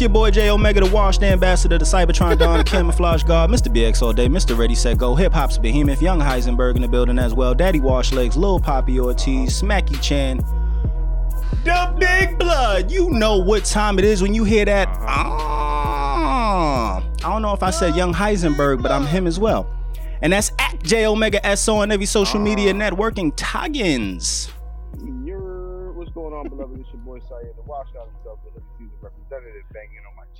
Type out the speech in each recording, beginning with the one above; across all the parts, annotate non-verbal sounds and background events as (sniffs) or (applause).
It's your boy J Omega, the washed ambassador, the Cybertron Don, the camouflage guard, Mr. BX all day, Mr. Ready Set Go, Hip Hop's behemoth, Young Heisenberg in the building as well, Daddy Wash Legs, Lil Poppy Ortiz, Smacky Chan, the Big Blood. You know what time it is when you hear that. Ah, I don't know if I said Young Heisenberg, but I'm him as well. And that's at J Omega SO on every social media networking. Toggins. You're what's going on, beloved? It's your boy Syed, the wash out himself, the representative, banging on my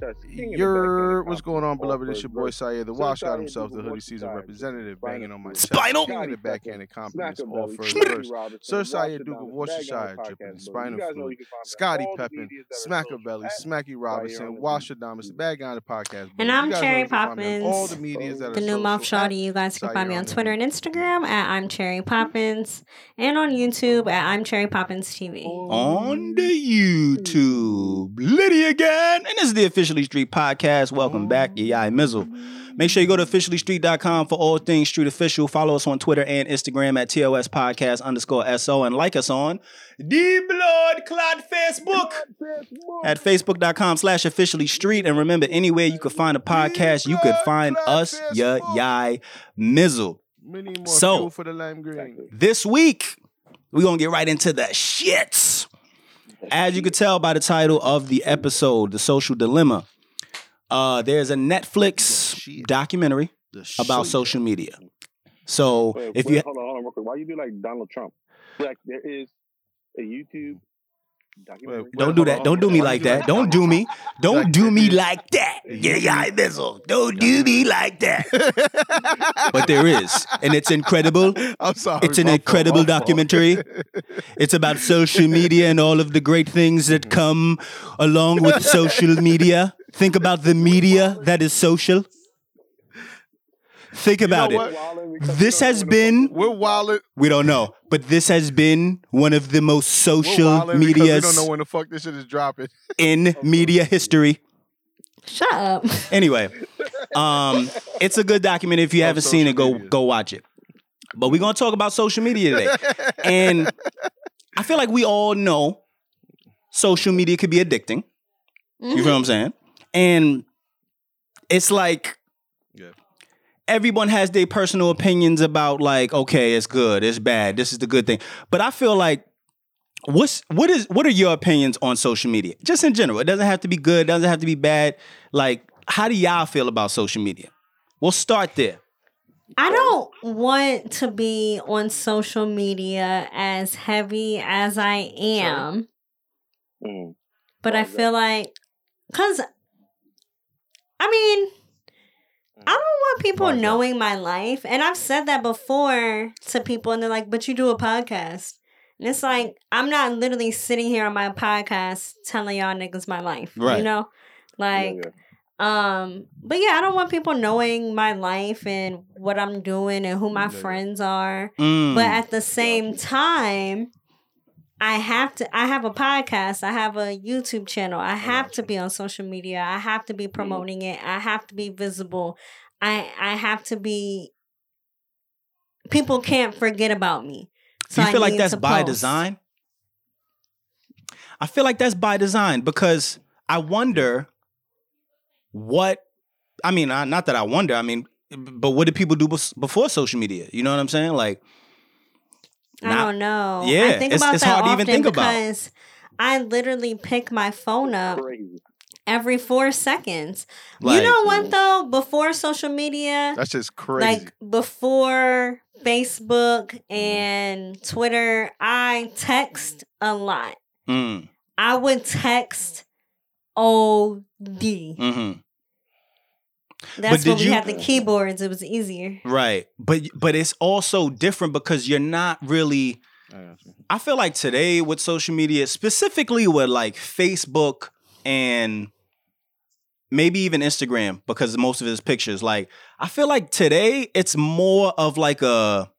chest. King of the Your what's going on, beloved? It's your boy verse. The So wash Syed out himself, the hoodie season representative, banging on my chest. Spinal. King of the backhand compliments, Smacker all Belly, first Smokey verse. Robinson, Sir Ross Syed Adonis, Duke of Bag Worcestershire, the dripping podcast, the bro. spinal You guys fluid. you can find me on Scotty all Peppin, medias Smacker Belly, Smacky Robinson, on the Wash Adamus, the bad guy on the podcast. And I'm Cherry you can find me on All Poppins, the medias that are The new mouth social at shawty. You guys can find me on on Twitter and Instagram at I'm Cherry Poppins and on YouTube at I'm Cherry Poppins TV. on the YouTube. Liddy again. And this is the Officially Street Podcast. Welcome back, Yai Mizzle. Make sure you go to officiallystreet.com for all things Street Official. Follow us on Twitter and Instagram at TOS Podcast underscore SO and like us on the Blood Clot Facebook at facebook.com slash officially street. And remember, anywhere you could find a podcast, you could find us, ya Yai Mizzle. Many more So- for the lime green. This week, we're gonna get right into the shits. As you could tell by the title of the episode, The Social Dilemma, uh, there's a Netflix documentary about social media. So Wait, if wait, you hold on, hold on, real quick. Why you do like Donald Trump? Like there is a YouTube documentary. Wait, don't do that, don't do me like that. Don't do me. Don't do me like that. Yeah, yeah, Bizzle. Don't do me like that. (laughs) But there is, and it's incredible. (laughs) I'm sorry. It's an incredible documentary. It's about (laughs) social media and all of the great things that mm-hmm. come along with social media. Think about the media that is social. Think about it. This has been, We're wildin'. we don't know, but this has been one of the most social wildin' because we don't medias know when the fuck this shit is dropping. (laughs) in media history. Shut up. (laughs) Anyway, um, it's a good document. If you haven't seen it, go go watch it. But we're gonna talk about social media today. (laughs) and I feel like we all know social media could be addicting. You feel what I'm saying? And it's like Yeah. Everyone has their personal opinions about like, okay, it's good, it's bad, this is the good thing. But I feel like what's what is what are your opinions on social media? Just in general. It doesn't have to be good, doesn't have to be bad. Like, how do y'all feel about social media? We'll start there. I don't want to be on social media as heavy as I am, Mm. but I feel like, because, I mean, I don't want people Why knowing my life. And I've said that before to people, and they're like, but you do a podcast. And it's like, I'm not literally sitting here on my podcast telling y'all niggas my life. Right. You know? Like, yeah, yeah. Um, but yeah, I don't want people knowing my life and what I'm doing and who my Yeah. friends are. Mm. But at the same time, I have to I have a podcast, I have a YouTube channel. I have to be on social media. I have to be mm-hmm. promoting it. I have to be visible. I I have to be people can't forget about me. Do you I feel like that's by post. design? I feel like that's by design because I wonder what I mean, not that I wonder, I mean, but what did people do before social media? You know what I'm saying? Like I Now- don't know. Yeah, I think it's- about it's that hard to even often think about. because I literally pick my phone up every four seconds. Like- you know what though? Before social media, That's just crazy. like before Facebook Mm-hmm. and Twitter, I text a lot. mm, I would text OD. hmm That's did when we you- had the keyboards. It was easier. Right. But but it's also different because you're not really I. I feel like today with social media, specifically with like Facebook and maybe even Instagram, because most of it is pictures. Like, I feel like today it's more of like a,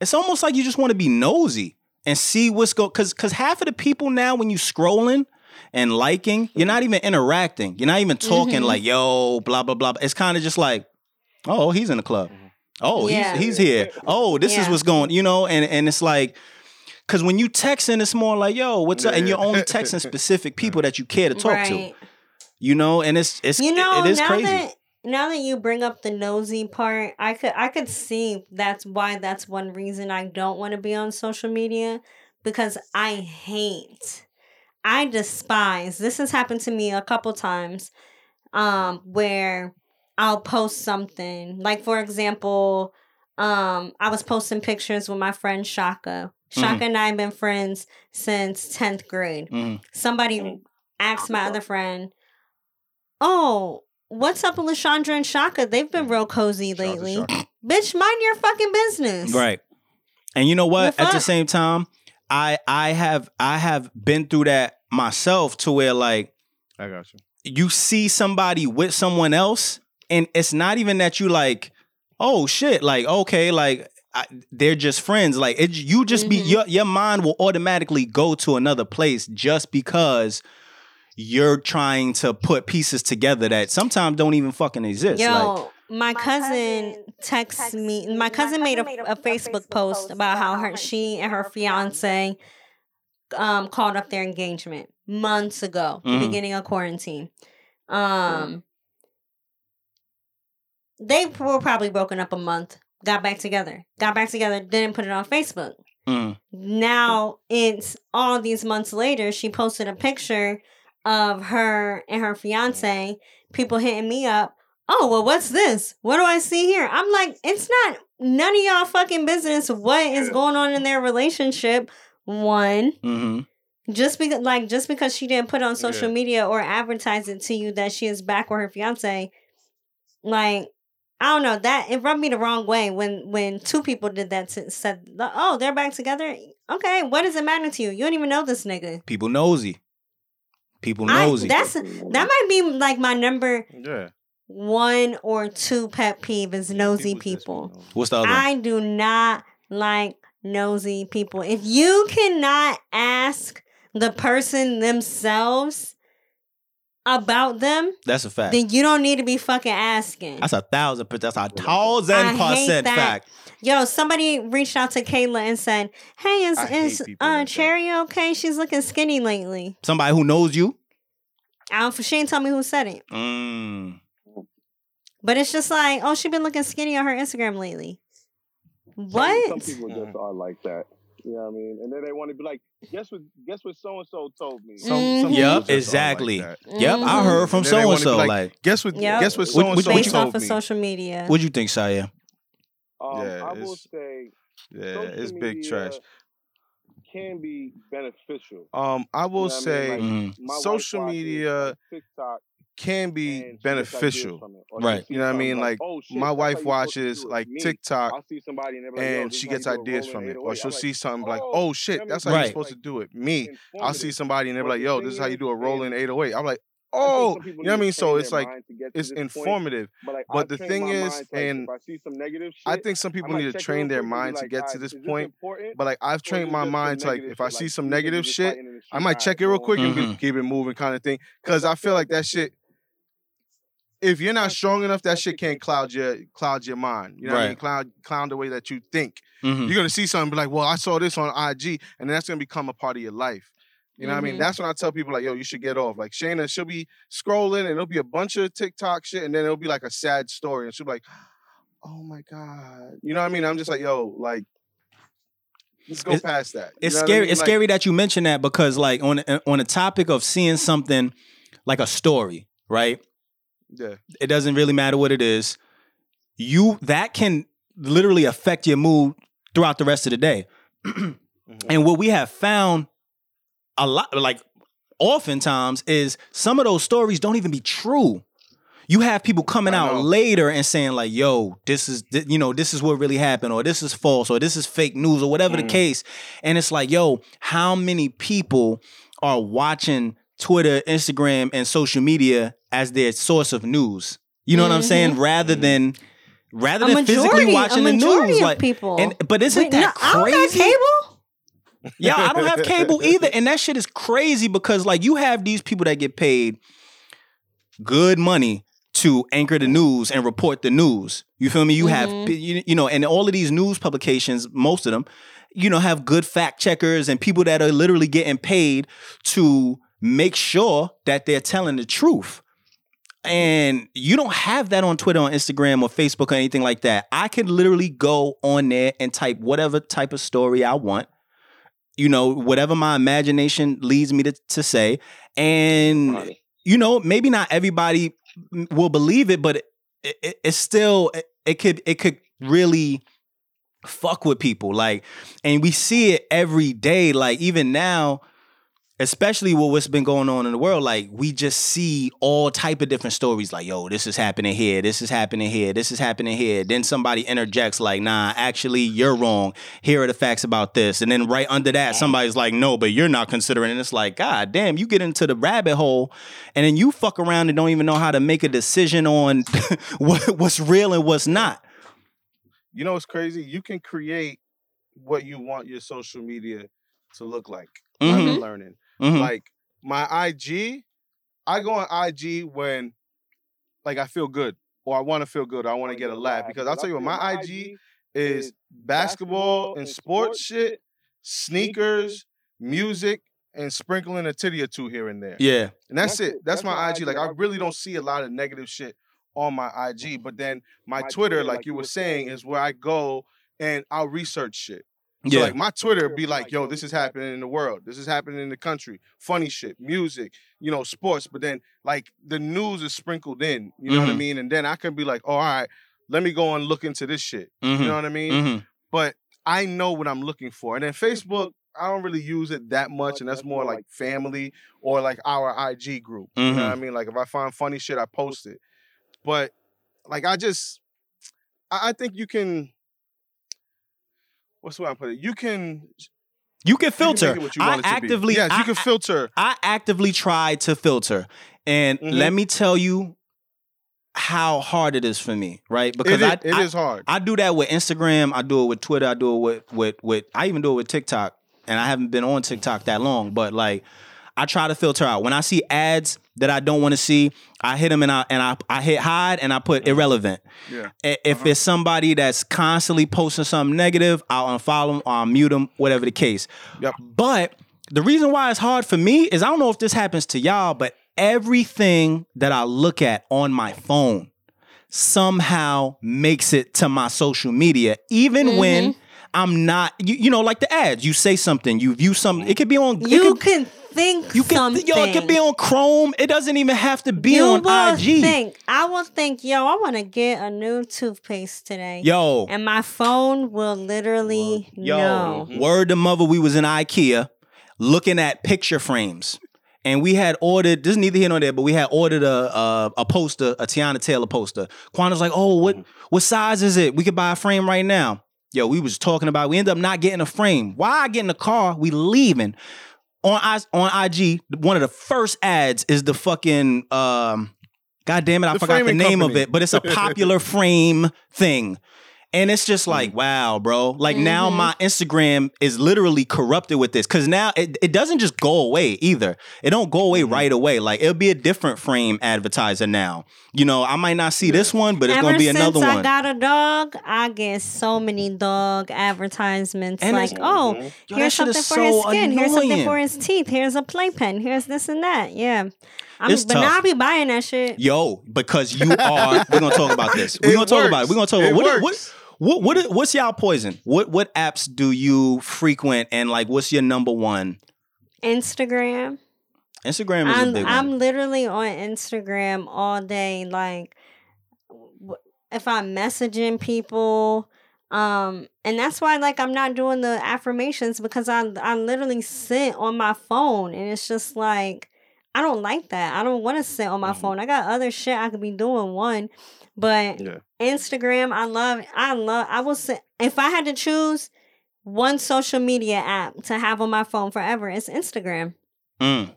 it's almost like you just want to be nosy and see what's going. Because because half of the people now, when you scrolling and liking, you're not even interacting. You're not even talking Mhm. like yo, blah blah blah. It's kind of just like, oh, he's in the club. Oh, Yeah. he's he's here. Oh, this is what's going. You know, and and it's like. Cause when you texting, it's more like, yo, what's up? And you're only texting (laughs) specific people that you care to talk to. You know, and it's it's You know, it is now crazy. that now that you bring up the nosy part, I could I could see that's why that's one reason I don't want to be on social media because I hate I despise. This has happened to me a couple times um where I'll post something. Like for example, um I was posting pictures with my friend Shaka. Shaka and I have been friends since 10th grade Mhm. somebody asked my other friend, "Oh, what's up with Lashandra and Shaka? They've been real cozy Shout out to lately. Shaka. Bitch, mind your fucking business." Right. And you know what? The At the same time, I I have I have been through that myself to where like I got you. you see somebody with someone else and it's not even that you like oh shit like okay like I, they're just friends like it you just be Mhm. your your mind will automatically go to another place just because you're trying to put pieces together that sometimes don't even fucking exist Yo, like my cousin texts me. My cousin made a, a Facebook post about how her she and her fiance um called up their engagement months ago, the Mhm. beginning of quarantine. Um, they were probably broken up a month. Got back together. Got back together. Didn't put it on Facebook. mm, now it's all these months later she posted a picture of her and her fiance people hitting me up oh well what's this? What do i see here? I'm like it's not none of y'all fucking business what is going on in their relationship. One hmm just because like just because she didn't put on social Yeah. media or advertise it to you that she is back with her fiance like I don't know that it rubbed me the wrong way when when two people did that to, said oh they're back together? Okay what does it matter to you? You don't even know this nigga. People nosy. People I, nosy. that's that might be like my number Yeah. One or two pet peeve is nosy people what's the other? I do not like nosy people. If you cannot ask the person themselves about them, that's a fact then you don't need to be fucking asking. that's a thousand per- that's a thousand I hate percent that. fact Yo, somebody reached out to Kayla and said, "Hey, is I is uh like that. Cherry okay? She's looking skinny lately." somebody who knows you I don't. She didn't tell me who said it, mm. But it's just like, oh, she's been looking skinny on her Instagram lately. What? some people just are like that. You know what I mean? And then they want to be like, guess what? Guess what? So and so told me. Some, some Mhm. people Yep, just are like exactly. that. Yep, I Mhm. heard from so and so. like, Like, Guess what? Yep. Guess what? What- So and what- so what Based you- off told of social media. what do you think, Saya? Um, Yeah, I will say Yeah, it's big media trash. Can be beneficial. Um, I will You know what I mean? say Like, Mhm. Social media TikTok can be she gets ideas beneficial. from it. Or Right. You know what I mean? Like oh, shit, my wife you supposed to watches like Me, TikTok I'll see somebody and, like, and she gets you do a ideas from it. Or she'll like, see something like, oh, oh you know shit, that's mean? how you're supposed to do it. Me, I'll see somebody and they're like, yo, this is how you do a rolling is- 808. I'm like, oh, you know what I mean? So it's like, mind to get to it's informative. But, like, But I've the thing is, mind to, like, and I see some negative I think some people need to train their quick and be mind to get to this point. But like I've trained my mind to like if I see some negative shit, fighting in the I might check it real quick and be- keep it moving kind of thing. Cause I feel like that shit if you're not strong enough, that shit can't cloud your cloud your mind. You know what I mean? Cloud cloud the way that you think. Mhm. You're gonna see something be like, well, I saw this on IG, and then that's gonna become a part of your life. You know what I mean? Mhm. That's when I tell people like, yo, you should get off. Like Shayna, she'll be scrolling and it'll be a bunch of TikTok shit, and then it'll be like a sad story, and she'll be like, oh my god, you know what I mean? I'm just like, yo, like, let's go It's- past that. You It's know what I scary. mean? It's Like, scary that you mention that because, like, on on the topic of seeing something like a story, right? Yeah, It doesn't really matter what it is. You that can literally affect your mood throughout the rest of the day. And what we have found a lot, like oftentimes, is some of those stories don't even be true. You have people coming out later and saying like, "Yo, this is thi- you know this is what really happened, or this is false, or this is fake news, or whatever the Mm. case." And it's like, "Yo, how many people are watching Twitter, Instagram, and social media as their source of news?" You know what I'm saying? Rather than rather than majority, physically watching the news, like, people. and but isn't Wait, that no, I don't got crazy? cable. Yeah, I don't have cable (laughs) either. And that shit is crazy because like you have these people that get paid good money to anchor the news and report the news. You feel me? You have Mhm. you, you know, and all of these news publications, most of them, you know, have good fact checkers and people that are literally getting paid to make sure that they're telling the truth. And you don't have that on Twitter, on Instagram, or Facebook, or anything like that. I can literally go on there and type whatever type of story I want. You know, whatever my imagination leads me to, to say. And you know, maybe not everybody will believe it, but it, it, it's still it, it could it could really fuck with people. Like, and we see it every day. Like, even now, especially with what's been going on in the world, like we just see all type of different stories. Like, yo, this is happening here, this is happening here, this is happening here. Then somebody interjects, like, nah, actually, you're wrong. Here are the facts about this. And then right under that, somebody's like, no, but you're not considering. And it's like, God damn, you get into the rabbit hole, and then you fuck around and don't even know how to make a decision on (laughs) what, what's real and what's not. You know what's crazy? You can create what you want your social media to look like. Mhm. learning. Mhm. Like my IG, I go on IG when like I feel good or I want to feel good. Or I want to get a laugh because I'll tell you what, my IG is basketball and sports shit, sneakers, music, and sprinkling a titty or two here and there. yeah. And that's, it. That's, my IG. Like I really don't see a lot of negative shit on my IG. But then my, Twitter, like you were saying, is where I go and I'll research shit. So Yeah. like my Twitter be like, yo, this is happening in the world. This is happening in the country. Funny shit, music, you know, sports. But then like the news is sprinkled in. You know what I Mhm. mean? And then I can be like, oh, all right, let me go and look into this shit. Mhm. You know what I mean? Mhm. But I know what I'm looking for. And then Facebook, I don't really use it that much, and that's more like family or like our IG group. You know what I mean? Like if I find funny shit, I post it. But like I just, I, I think you can. What's the way I put it? You can You can you can filter. make it what you I to be. actively, yes, I, you can filter. I actively try to filter, and Mhm. let me tell you how hard it is for me, right? Because It is, I, it I, is hard. I do that with Instagram. I do it with Twitter. I do it with with with. I even do it with TikTok, and I haven't been on TikTok that long, but like. I try to filter out when I see ads that I don't want to see. I hit them and I and I, I hit hide and I put irrelevant. Yeah. I- If uh-huh. it's somebody that's constantly posting something negative, I'll unfollow them or I'll mute them, whatever the case. Yep. But the reason why it's hard for me is I don't know if this happens to y'all, but everything that I look at on my phone somehow makes it to my social media, even when mm-hmm. I'm not, you, you know, like the ads. You say something, you view something. It could be on. it You could- can think you can, something. yo, it could be on Chrome. It doesn't even have to be you on will IG. think. I will think, yo, I want to get a new toothpaste today. Yo, And my phone will literally Yo, know. Mm-hmm. word to mother, we was in IKEA looking at picture frames. And we had ordered, this is neither here nor there, but we had ordered a a, a poster, a Teyana Taylor poster. Quanta's like, oh, what mm-hmm. what size is it? We could buy a frame right now. Yo, we was talking about, we ended up not getting a frame. Why I get in the car? We leaving. On I, on IG, one of the first ads is the fucking um God damn it, I The forgot the name of it, but it's a (laughs) popular frame thing. And it's just like, wow, bro. Like now Mhm. my Instagram is literally corrupted with this. Cause now it, it doesn't just go away either. It don't go away right away. Like it'll be a different frame advertiser now. You know, I might not see this one, but it's Ever gonna be another I one. I got a dog, I get so many dog advertisements. And like, oh, Mhm. Yo, here's something for his so skin. Here's something for his teeth. Here's a playpen. Here's this and that. Yeah. I'm, It's but tough. now I be buying that shit. Yo, because you are. we're gonna talk about this. (laughs) We're It gonna talk about it. We're gonna talk about It what, what works. What what what's y'all poison? What what apps do you frequent and like what's your number one? Instagram. Instagram is a I'm, big I'm one. literally on Instagram all day. Like, if I'm messaging people, um, and that's why like I'm not doing the affirmations because I I literally sit on my phone and it's just like I don't like that. I don't want to sit on my Mhm. phone. I got other shit I could be doing. One, but Yeah. Instagram, I love. I love. I will say if I had to choose one social media app to have on my phone forever, it's Instagram. Mm.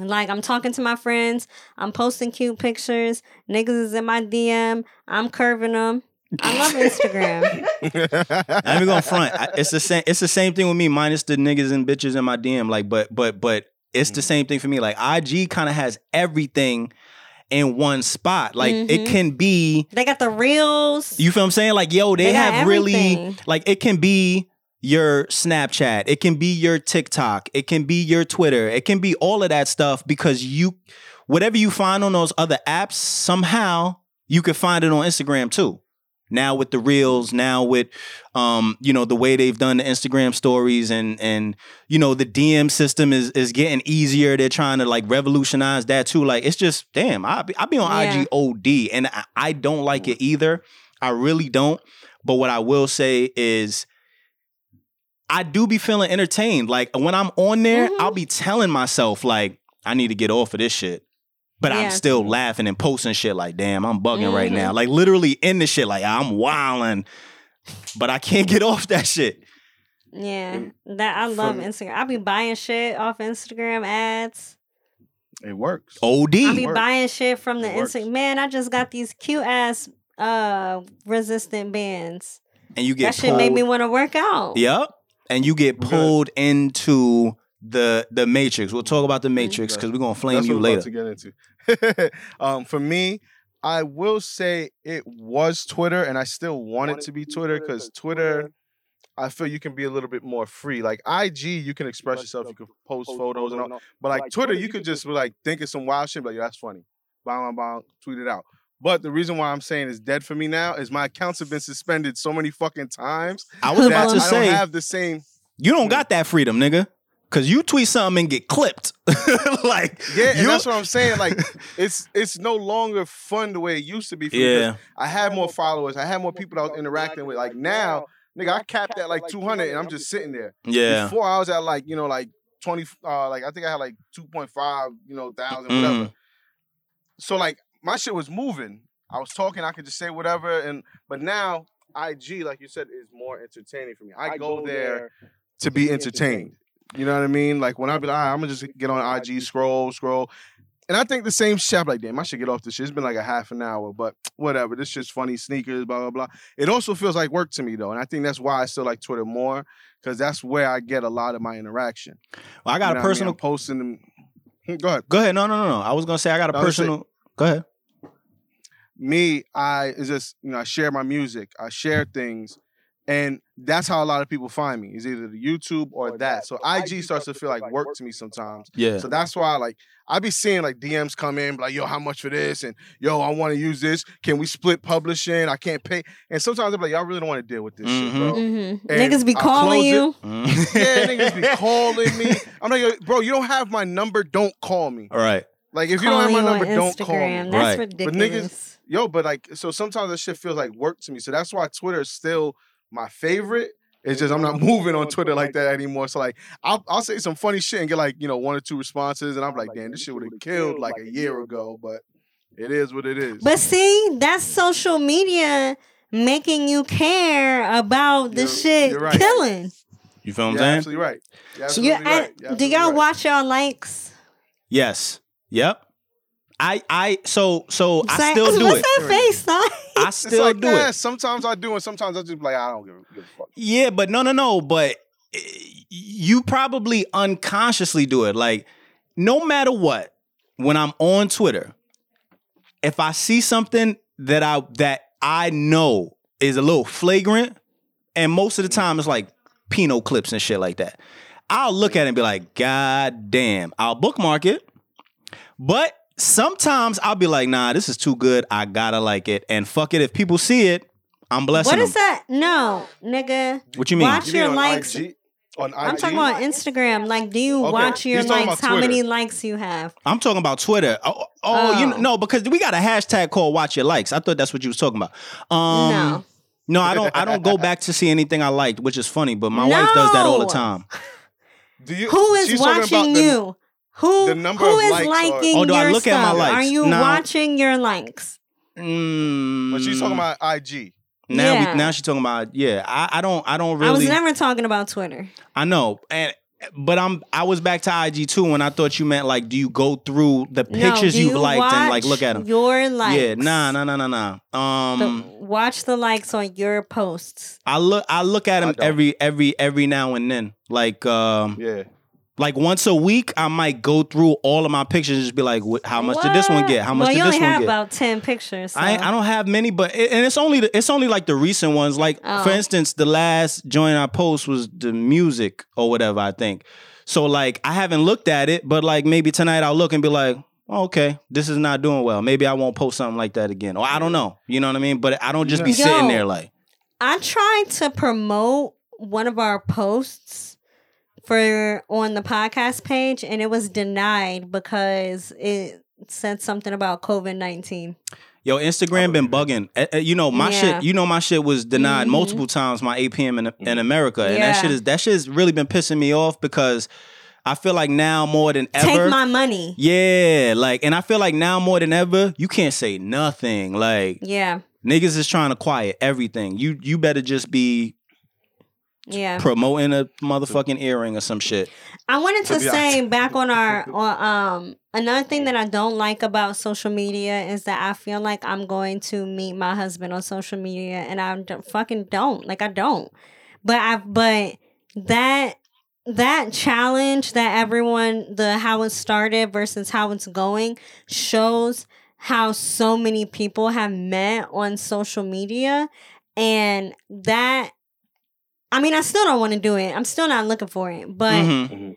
Like I'm talking to my friends, I'm posting cute pictures. Niggas is in my DM. I'm curving them. I love Instagram. (laughs) I'm gonna front. I- It's the same. It's the same thing with me, minus the niggas and bitches in my DM. Like, but but but it's Mm. the same thing for me. Like, IG kind of has everything in one spot. Like, it Mhm. can be. they got the reels. You feel what I'm saying? Like, yo, they, They have really like it can be your Snapchat, it can be your TikTok, it can be your Twitter, it can be all of that stuff because you whatever you find on those other apps, somehow you can find it on Instagram too. Now with the reels, now with um, you know, the way they've done the Instagram stories and and you know, the DM system is is getting easier. They're trying to like revolutionize that too. Like it's just damn, I be, I be on Yeah. IG OD and I, I don't like it either. I really don't. But what I will say is I do be feeling entertained. Like when I'm on there, Mhm. I'll be telling myself like I need to get off of this shit. But I'm still laughing and posting shit like, damn, I'm bugging right Mhm. now. Like literally in the shit, like I'm wilding, but I can't get (laughs) off that shit. Yeah, that I love From- Instagram. I be buying shit off Instagram ads. It works. OD. I be buying shit from the Instagram. Man, I just got these cute ass uh resistant bands. and you get That get shit made me want to work out. Yep. And you get Good. pulled into the the matrix. We'll talk about the matrix because we're gonna flame That's you what later. about to get into. (laughs) um, for me, I will say it was Twitter, and I still want it to be Twitter because Twitter, I feel you can be a little bit more free. Like IG, you can express yourself, you can post photos and all. But like Twitter, you could just be like think of some wild shit, like, yo, that's funny. Bang, bang, bang, tweet it out. But the reason why I'm saying it's dead for me now is my accounts have been suspended so many fucking times I was about to I say don't have the same. you don't got that freedom, nigga. Cause you tweet something and get clipped. (laughs) like Yeah, and you- that's what I'm saying. Like (laughs) it's it's no longer fun the way it used to be. For me 'cause Yeah. I had more followers. I had more people I was interacting with. Like now, nigga, I capped at like 200, and I'm just sitting there. Yeah. Before I was at like you know like 20, uh, like I think I had like 2.5, you know, thousand, Mm. whatever. So like my shit was moving. I was talking. I could just say whatever, and but now IG, like you said, is more entertaining for me. I, go, there to be entertained. You know what I mean? Like when I be like, "Ah, I'm gonna just get on IG, scroll, scroll. And I think the same shit. I'm like, damn, I should get off this shit. It's been like a half an hour, but whatever. This shit's funny, sneakers, blah, blah, blah. It also feels like work to me though. And I think that's why I still like Twitter more, because that's where I get a lot of my interaction. Well, I got You know a what I mean? personal posting them. Hmm, Go ahead. Go ahead. No, no, no, no. I was gonna say I got a personal. Go ahead. me, I is just you know I share my music, I share things, and that's how a lot of people find me. Is either the YouTube or that. So IG starts to feel like work to me sometimes. Yeah. So that's why like I be seeing like DMs come in like yo how much for this and yo I want to use this. Can we split publishing? I can't pay. And sometimes I'm like y'all really don't want to deal with this shit, bro. Mm-hmm. Niggas be I'll calling close it. you. (laughs) Yeah, niggas be calling me. I'm like, bro, you don't have my number. Don't call me. All right. Like if you don't have my number, don't call me. That's Right. But niggas- Yo, but like, so sometimes that shit feels like work to me. So that's why Twitter is still my favorite. It's just I'm not (laughs) moving on Twitter like that anymore. So like, I'll I'll say some funny shit and get like you know one or two responses, and I'm like, damn, this shit would have killed like a year ago. But it is what it is. But see, that's social media making you care about the You're- shit you're right. killing. You feel what I'm saying? absolutely right. You're You, absolutely and right. You're do y'all right. watch y'all likes? Yes. Yep. I I so so I Say- still do What's it. that face, son? I It's still like do that. it. Sometimes I do, and sometimes I just be like, I don't give a, give a fuck. Yeah, but no, no, no. But eh, you probably unconsciously do it. Like, no matter what, when I'm on Twitter, if I see something that I that I know is a little flagrant, and most of the time it's like Pinot clips and shit like that, I'll look at it and be like, God damn, I'll bookmark it. But sometimes I'll be like, nah, this is too good. I gotta like it. And fuck it. If people see it, I'm blessing What them. is that? No, nigga. What you mean? Watch You mean your on likes. IG? On IG? I'm talking about Instagram. Like, do you Okay, watch your he's talking likes? about How many likes you have? I'm talking about Twitter. Oh, oh, you Oh. know, no, because we got a hashtag called "Watch Your Likes." I thought that's what you was talking about. Um, no. no, I don't. I don't go back to see anything I liked, which is funny. But my wife does that all the No. time. Do you, Who is she's talking about watching the- you? Who the number who of is likes are- liking Oh, do I your look at my stuff? likes? Are you Now- watching your likes? Mm, But she's talking about IG. now. Yeah. We, now she's talking about yeah. I, I don't. I don't really. I was never talking about Twitter. I know, and but I'm. I was back to IG too, and I thought you meant like, do you go through the pictures do you've you liked and like look at them? Your likes. Yeah, nah, nah, nah, nah, nah. The- Um, watch the likes on your posts. I look. I look at them every every every now and then. Like, um, Yeah. Like once a week, I might go through all of my pictures and just be like, how much did this one get? How much well, did this one get?" you only have about ten pictures. So. I I don't have many, but it, and it's only the, it's only like the recent ones. Like Oh. for instance, the last joint I post was the music or whatever. I think so. Like I haven't looked at it, but like maybe tonight I'll look and be like, oh, okay, this is not doing well. Maybe I won't post something like that again, or I don't know. You know what I mean? But I don't just be Yo. sitting there like, I tried to promote one of our posts for on the podcast page, and it was denied because it said something about COVID nineteen. Yo, Instagram been bugging. Eh, You know my Yeah. shit. You know my shit was denied Mhm. multiple times. My APM in, in America, and that shit is that shit has really been pissing me off because I feel like now more than ever. Take my money. Yeah, like, and I feel like now more than ever, you can't say nothing. Like, Yeah, niggas is trying to quiet everything. You you better just be yeah. promoting a motherfucking earring or some shit. I wanted to To say back on our on, um another thing that I don't like about social media is that I feel like I'm going to meet my husband on social media and I don't, fucking don't like I don't. But I but that that challenge that everyone the how it started versus how it's going shows how so many people have met on social media and that I mean I still don't want to do it. I'm still not looking for it, but Mhm.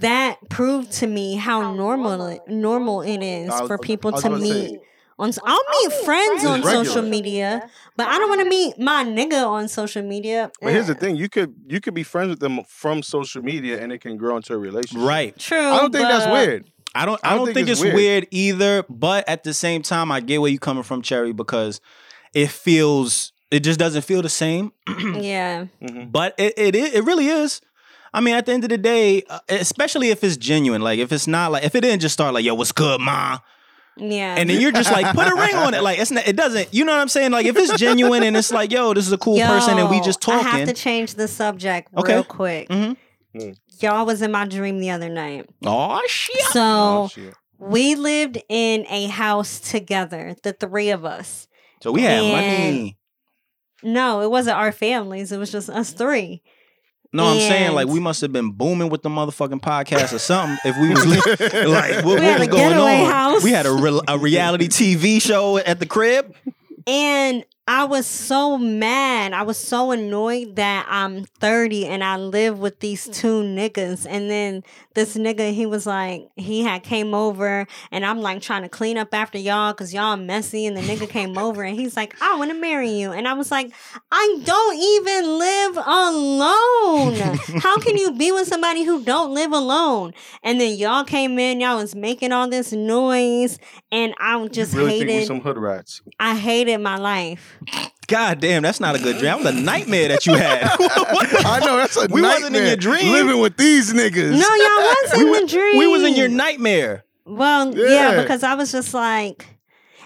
that proved to me how normal it, normal it is was- for people to gonna say- meet on s- I'll meet friends on regular. social media, but I don't want to meet my nigga on social media. But here's the thing: you could you could be friends with them from social media, and it can grow into a relationship. Right. True. I don't think that's weird. I don't. I don't, think, it's, weird. weird. either. But at the same time, I get where you're coming from, Cherry, because it feels. It just doesn't feel the same. (clears throat) Yeah. Mhm. but it, it it really is. I mean, at the end of the day, uh, especially if it's genuine, like if it's not like if it didn't just start like, "Yo, what's good, ma," Yeah. and then you're just like, put a ring on it, like it's not, it doesn't. You know what I'm saying? Like if it's genuine and it's like, "Yo, this is a cool person," and we just just I have to change the subject Okay. real quick. Mhm. Y'all was in my dream the other night. Oh shit! So Oh, shit. we lived in a house together, the three of us. So we had And- money. No, it wasn't our families. It was just us three. No, I'm saying like we must have been booming with the motherfucking podcast or something. If we was li- (laughs) like, what, We what had was a going getaway on? house. We had a, re- a reality TV show at the crib. And I was so mad. I was so annoyed that I'm 30 and I live with these mm. two niggas. And then this nigga, he was like, he had came over and I'm like trying to clean up after y'all because y'all messy. And the nigga came over and he's like, I want to marry you. And I was like, I don't even live alone. How can you be with somebody who don't live alone? And then y'all came in, y'all was making all this noise. And I just really think we hated, some hood rats. I hated my life. God damn, that's not a good dream. That was a nightmare that you had. (laughs) I know that's a We nightmare. wasn't in your dream. Living with these niggas. No, y'all (laughs) was in we, the dream. we was in your nightmare. Well, yeah. Yeah. because I was just like,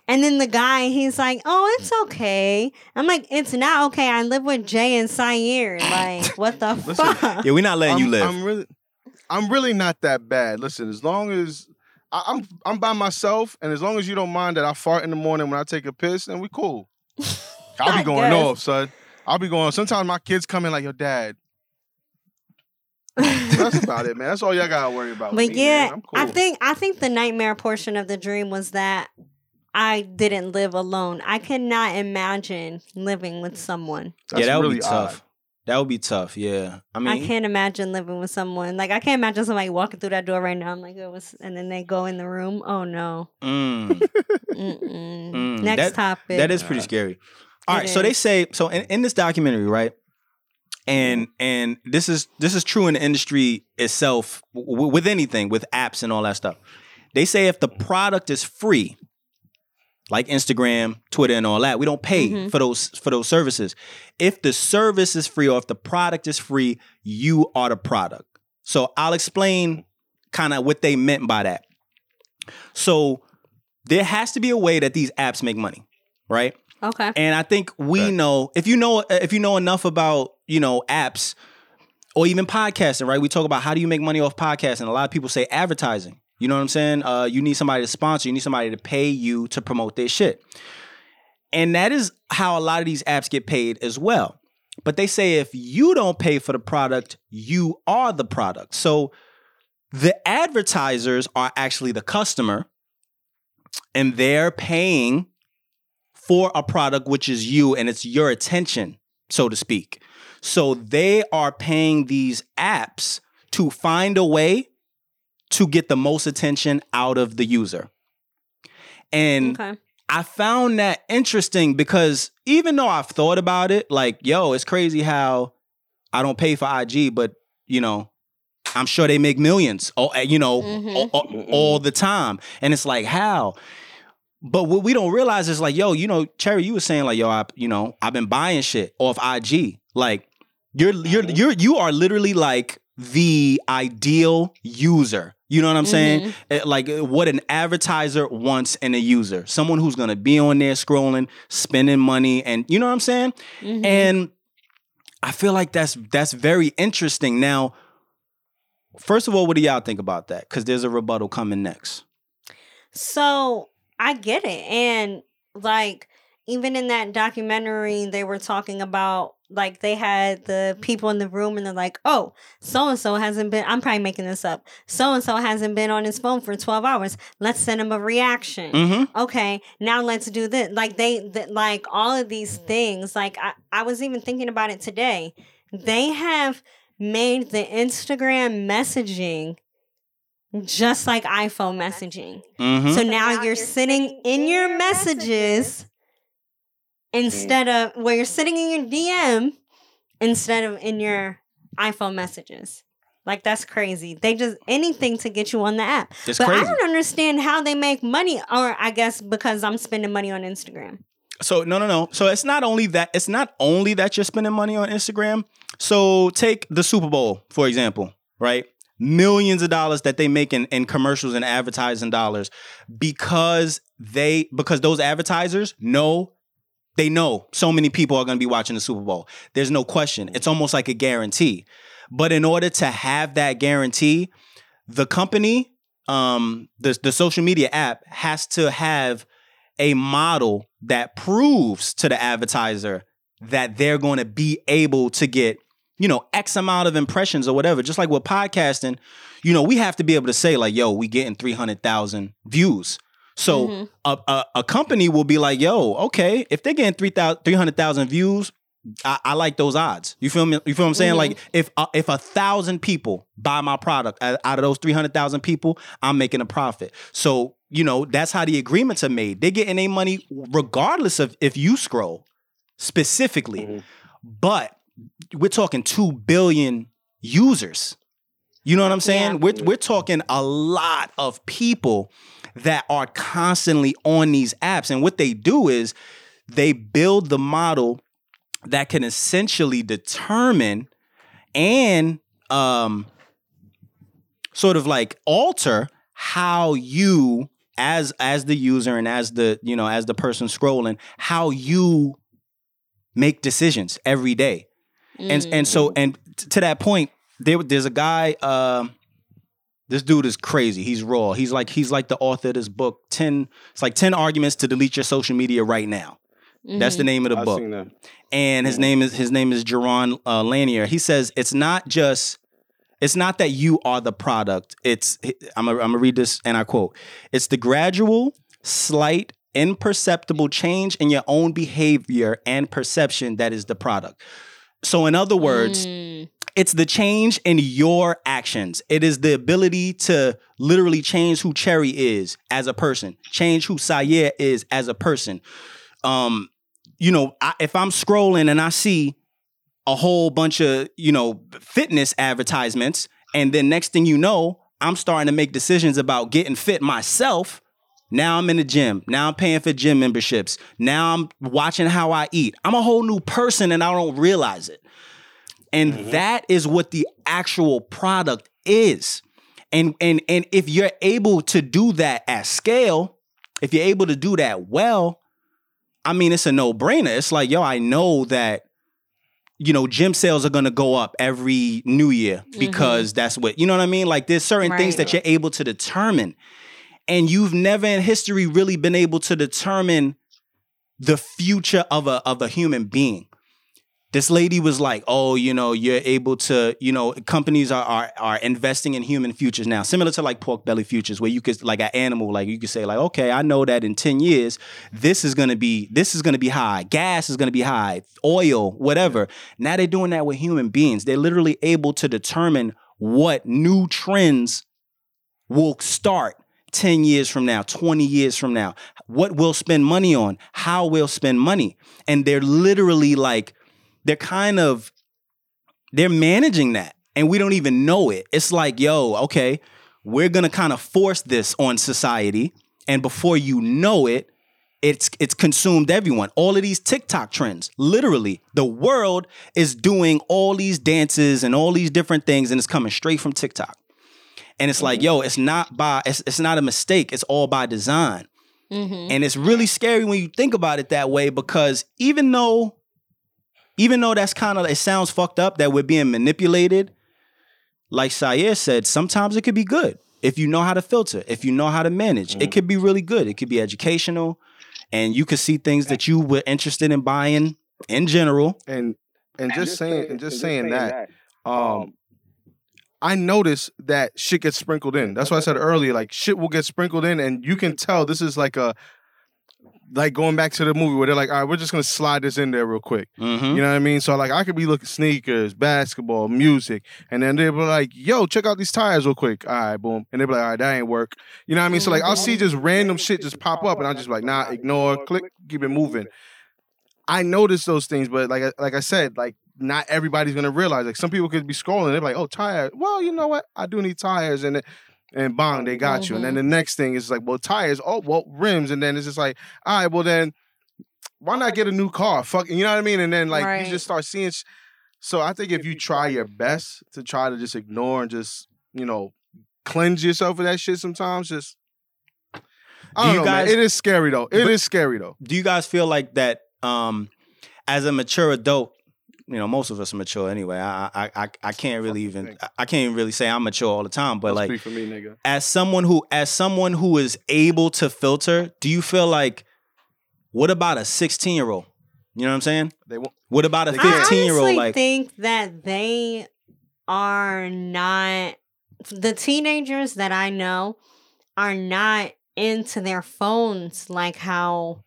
and then the guy, he's like, "Oh, it's okay." I'm like, "It's not okay. I live with Jay and Sire. Like, (laughs) what the Listen, fuck?" Yeah, we're not letting I'm, you live. I'm really, I'm really not that bad. Listen, as long as I, I'm, I'm by myself, and as long as you don't mind that I fart in the morning when I take a piss, then we cool. (laughs) I'll be going guess. off, son. I'll be going. Sometimes my kids come in like, "Your dad." (laughs) That's about it, man. That's all y'all gotta worry about. But me, yeah. I'm cool. I think I think the nightmare portion of the dream was that I didn't live alone. I could not imagine living with mm. someone. That's yeah, that would really be tough. odd. That would be tough. Yeah, I mean, I can't imagine living with someone. Like I can't imagine somebody walking through that door right now. I'm like, it was, and then they go in the room. Oh no. mm. (laughs) Mm, Next that- topic. that is pretty scary. All It right, so they say so in, in this documentary, right? And and this is this is true in the industry itself w- with anything with apps and all that stuff. They say if the product is free, like Instagram, Twitter, and all that, we don't pay Mhm. for those for those services. If the service is free or if the product is free, you are the product. So I'll explain kind of what they meant by that. So there has to be a way that these apps make money, right? Okay. And I think we Okay. know if you know if you know enough about you know apps or even podcasting, right? We talk about how do you make money off podcasting. A lot of people say advertising. You know what I'm saying? Uh, you need somebody to sponsor. You need somebody to pay you to promote their shit. And that is how a lot of these apps get paid as well. But they say if you don't pay for the product, you are the product. So the advertisers are actually the customer and they're paying for a product which is you and it's your attention, so to speak. So they are paying these apps to find a way to get the most attention out of the user. And Okay. I found that interesting because even though I've thought about it, like, yo, it's crazy how I don't pay for IG, but you know, I'm sure they make millions, oh, eh, you know, Mhm. all, all- all the time. And it's like, how? But what we don't realize is like, yo, you know, Cherry, you were saying like, yo, I, you know, I've been buying shit off IG. Like, you're you're you're you are literally like the ideal user. You know what I'm saying? Eh, Like eh, what an advertiser wants in a user. Someone who's gonna be on there scrolling, spending money, and you know what I'm saying? Mhm. And I feel like that's that's very interesting. Now, first of all, what do y'all think about that? Because there's a rebuttal coming next. So I get it. And like even in that documentary, they were talking about like they had the people in the room and they're like, oh, so and so hasn't been, I'm probably making this up. So and so hasn't been on his phone for 12 hours. Let's send him a reaction. Mm-hmm. Okay, now let's do this. Like they, th- like all of these things. Like I, I was even thinking about it today. They have made the Instagram messaging just like iPhone messaging. Mm-hmm. So now you're sitting in your messages Mm. instead of where you're sitting in your DM instead of in your iPhone messages. Like that's crazy. They just anything to get you on the app. but crazy. I don't understand how they make money or I guess because I'm spending money on Instagram. So no, no, no. So it's not only that. It's not only that you're spending money on Instagram. So take the Super Bowl for example, right? Millions of dollars that they make in, in commercials and advertising dollars because they because those advertisers know they know so many people are going to be watching the Super Bowl. There's no question. It's almost like a guarantee. But in order to have that guarantee, the company, um, the the social media app has to have a model that proves to the advertiser that they're going to be able to get you know x amount of impressions or whatever just like with podcasting you know we have to be able to say like yo we getting 300000 views so Mhm. a, a, a company will be like yo okay if they're getting 3000 300000 views I, I like those odds. You feel me? You feel what I'm saying? Mhm. Like if uh, if a thousand people buy my product out out of those three hundred thousand people, I'm making a profit. So you know that's how the agreements are made. They're getting their money regardless of if you scroll specifically. Mhm. But we're talking two billion users. You know what I'm saying? Yeah. We're we're talking a lot of people that are constantly on these apps, and what they do is they build the model that can essentially determine and um sort of like alter how you as as the user and as the you know as the person scrolling how you make decisions every day. And and so and t- to that point there there's a guy um this dude is crazy he's raw he's like he's like the author of this book 10 it's like 10 arguments to delete your social media right now that's the name of the I've book seen that. and his name is his name is Jaron uh, Lanier. He says it's not just it's not that you are the product. It's I'm gonna, I'm gonna read this and I quote: "It's the gradual, slight, imperceptible change in your own behavior and perception that is the product." So, in other words, Mm. It's the change in your actions. It is the ability to literally change who Cherry is as a person, change who Sayer is as a person. Um, you know, I, if I'm scrolling and I see a whole bunch of, you know, fitness advertisements, and then next thing you know, I'm starting to make decisions about getting fit myself. Now I'm in the gym. Now I'm paying for gym memberships. Now I'm watching how I eat. I'm a whole new person and I don't realize it. And mm-hmm. that is what the actual product is. And and and if you're able to do that at scale, if you're able to do that well, I mean it's a no-brainer. It's like, yo, I know that you know, gym sales are gonna go up every new year mm-hmm. because that's what you know what I mean? Like there's certain things that you're able to determine. And you've never in history really been able to determine the future of a of a human being. This lady was like, "Oh, you know, you're able to, you know, companies are are, are investing in human futures now, similar to like pork belly futures, where you could like an animal, like you could say, like, okay, I know that in ten years, this is gonna be this is gonna be high, gas is gonna be high, oil, whatever. Now they're doing that with human beings. They're literally able to determine what new trends will start 10 years from now, 20 years from now, what we'll spend money on, how we'll spend money. And they're literally like, they're kind of, they're managing that and we don't even know it. It's like, yo, okay, we're gonna kind of force this on society. And before you know it, it's it's consumed everyone. All of these TikTok trends, literally, the world is doing all these dances and all these different things, and it's coming straight from TikTok. And it's like, yo, it's not by it's, it's not a mistake. It's all by design. Mhm. And it's really scary when you think about it that way because even though even though that's kind of it sounds fucked up that we're being manipulated, like Sayer said, sometimes it could be good if you know how to filter, if you know how to manage. It could be really good. It could be educational and you could see things that you were interested in buying in general. And and just saying and just saying that, um, I noticed that shit gets sprinkled in. That's why I said earlier, like shit will get sprinkled in, and you can tell this is like a like going back to the movie where they're like, all right, we're just gonna slide this in there real quick. Mm-hmm. You know what I mean? So like I could be looking sneakers, basketball, music, and then they'll be like, yo, check out these tires real quick. All right, boom. And they'll be like, all right, that ain't work. You know what I mean? So like I'll see just random shit just pop up and I'll just be like, nah, ignore, click, keep it moving. I notice those things, but like I- like I said, like not everybody's gonna realize. Like some people could be scrolling, they're like, "Oh, tires. Well, you know what? I do need tires." And it- and bang, they got you. And then the next thing is like, "Well, tires. Oh, well, rims." And then it's just like, "All right, well then, why not get a new car? Fuck, you know what I mean?" And then like Right. you just start seeing. sh- So I think if you try your best to try to just ignore and just you know cleanse yourself of that shit, sometimes just. I Do don't you know, man. It is scary though. It is scary though. do you guys feel like that um as a mature adult you know most of us are mature anyway i i i, I can't really even? I, I can't even really say i'm mature all the time but Don't like speak for me, nigga. as someone who as someone who is able to filter do you feel like what about a 16 year old you know what i'm saying They won't. what about a They I can't. 15 year old honestly like think that they are not the teenagers that I know are not into their phones like how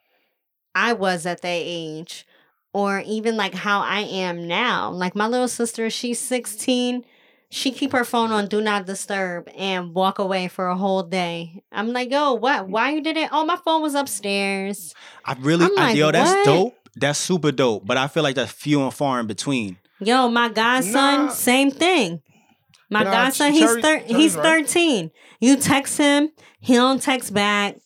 I was at that age or even like how I am now. Like my little sister, she's 16. She keep her phone on do not disturb and walk away for a whole day. I'm like, yo, what? Why you did it? Oh, my phone was upstairs. i really I'm I- like, yo that's what? dope that's super dope but i feel like that's few and far in between Yo, my godson, Nah. same thing. My Nah, godson, Ch- he's Cherry- thir- Cherry's he's right. thirteen. You text him, he don't text back.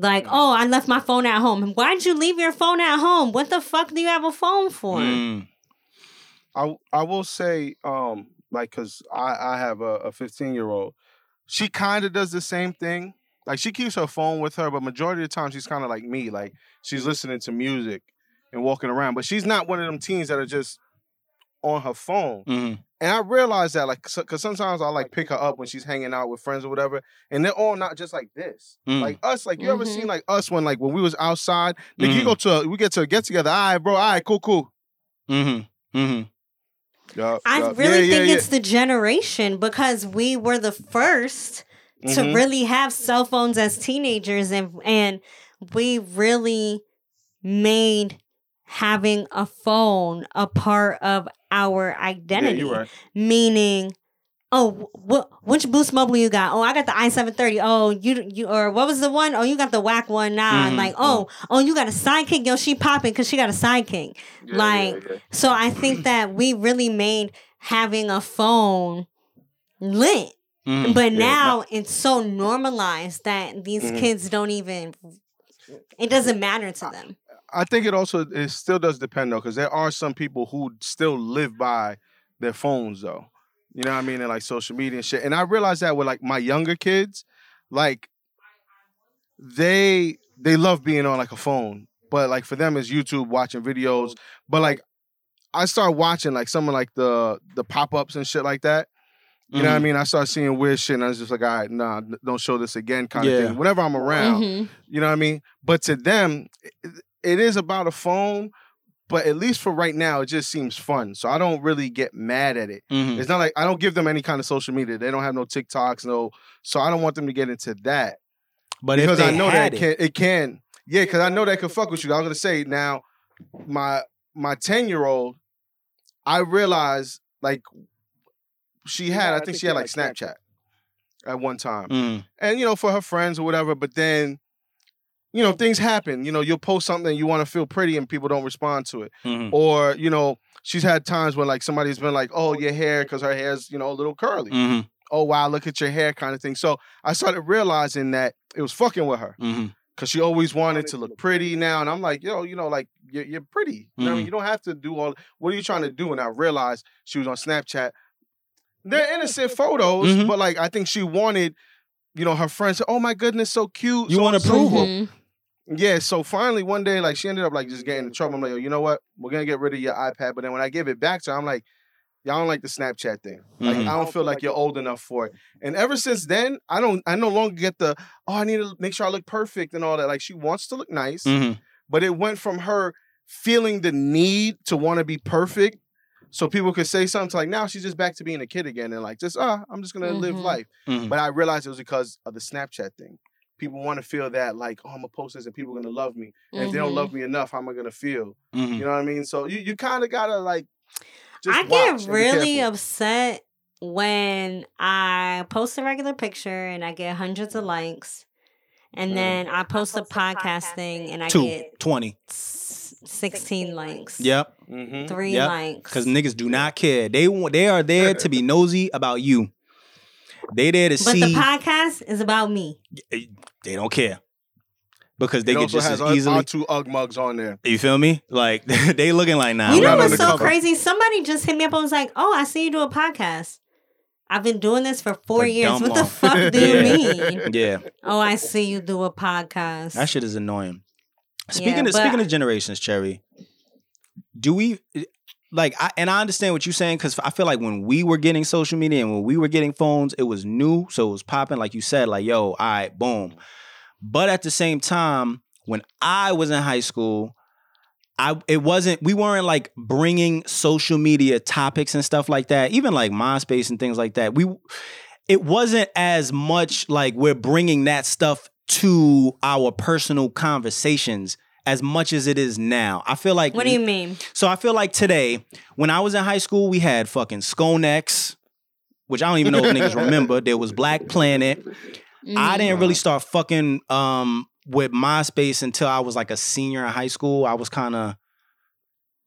Like, oh, I left my phone at home. Why'd you leave your phone at home? What the fuck do you have a phone for? Mm, I I will say, um, like, cause I I have a, a 15 year old. She kind of does the same thing. Like she keeps her phone with her, but majority of the time she's kind of like me. Like she's listening to music and walking around, but she's not one of them teens that are just on her phone. mhm. And I realize that, like, so, cause sometimes I like pick her up when she's hanging out with friends or whatever, and they're all not just like this. Mm. Like us, like you ever Mhm. seen like us when like when we was outside, like you Mhm. go to a, we get to a get together. All right, bro. All right, cool, cool. Mm-hmm. Mm-hmm. Yup, I yup. really Yeah, yeah, think yeah. it's the generation because we were the 1st to Mhm. really have cell phones as teenagers and and we really made having a phone a part of our identity. Yeah, right. meaning oh what which boost mobile you got oh i got the i730 oh you you or what was the one? Oh, you got the whack one nah Mhm, like oh oh you got a sidekick yo she popping because she got a sidekick Yeah, like yeah, so i think (clears throat) that we really made having a phone lit Mhm. but now it's so normalized that these Mhm. kids don't even it doesn't matter to them I think it also it still does depend though, because there are some people who still live by their phones though. You know what I mean? And like social media and shit. And I realize that with like my younger kids, like they they love being on like a phone. But like for them it's YouTube watching videos. But like I start watching like some of like the the pop-ups and shit like that. You know what I Mhm. mean? I start seeing weird shit and I was just like, all right, nah, don't show this again kind Yeah. of thing. Whenever I'm around. Mhm. You know what I mean? But to them, it, is about a phone, But at least for right now, it just seems fun. So I don't really get mad at it. Mhm. It's not like I don't give them any kind of social media. They don't have no TikToks, no. So I don't want them to get into that But because I know that it, can it can. Yeah, because I know that can fuck with you. I was gonna say now, my my ten year old, I realized like she had. I think she had like Snapchat at one time, Mm, and you know for her friends or whatever. But then, you know, things happen. You know, you'll post something and you want to feel pretty, and people don't respond to it. mhm. Or you know, she's had times when like somebody's been like, "Oh, your hair," because her hair's you know a little curly. Mhm, Oh wow, look at your hair, kind of thing. So I started realizing that it was fucking with her because she always wanted to look pretty now. And I'm like, yo, you know, like you're, you're pretty. You know, what I mean? Mhm. you don't have to do all. What are you trying to do? And I realized she was on Snapchat. They're innocent photos, Mhm. but like I think she wanted, you know, her friends. Oh my goodness, so cute. You so want and so approval. forth. Yeah. So finally, one day, like she ended up like just getting in trouble. I'm like, yo, you know what? We're gonna get rid of your iPad. But then when I give it back to her, I'm like. Y'all don't like the Snapchat thing. Like Mhm. I don't feel like you're old enough for it. And ever since then, I don't. I no longer get the. Oh, I need to make sure I look perfect and all that. Like she wants to look nice Mhm. but it went from her feeling the need to want to be perfect so people could say something to like now she's just back to being a kid again and like just ah i'm just gonna live Mhm. life Mhm. but i realized it was because of the snapchat thing people want to feel that like oh i'm gonna post this and people are gonna love me and if they don't love me enough how am i gonna feel Mhm. you know what i mean so you, you kind of gotta like just I get and really upset when I post a regular picture and I get hundreds of likes, and Mm. then I post a podcast thing and I Two, get 20. sixteen likes. Yep. Mhm. Three Yep. likes. Because niggas do not care. They want. They are there to be nosy about you. They there to but see. But the podcast is about me. Eh, they don't care because they it get also just has as our, easily. our two ugg mugs on there You feel me? Like (laughs) they looking like now. you know not what's so undercover. crazy? Somebody just hit me up and was like, "Oh, I see you do a podcast." I've been doing this for four For years. dumb What the fuck do you (laughs) Yeah. mean? Yeah, Oh, I see you do a podcast. that shit is annoying. Speaking Yeah, of speaking of generations, Cherry, do we like? I, and I understand what you're saying because I feel like when we were getting social media and when we were getting phones, it was new, so it was popping. Like you said, like yo, all right, boom. But at the same time, when I was in high school, I it wasn't we weren't like bringing social media topics and stuff like that. Even like MySpace and things like that. We it wasn't as much like we're bringing that stuff to our personal conversations as much as it is now. I feel like what do you mean? so I feel like today, when I was in high school, we had fucking Sconex, which I don't even know if (laughs) niggas remember. There was Black Planet. I Mm. didn't really start fucking um with MySpace until I was like a senior in high school. I was kind of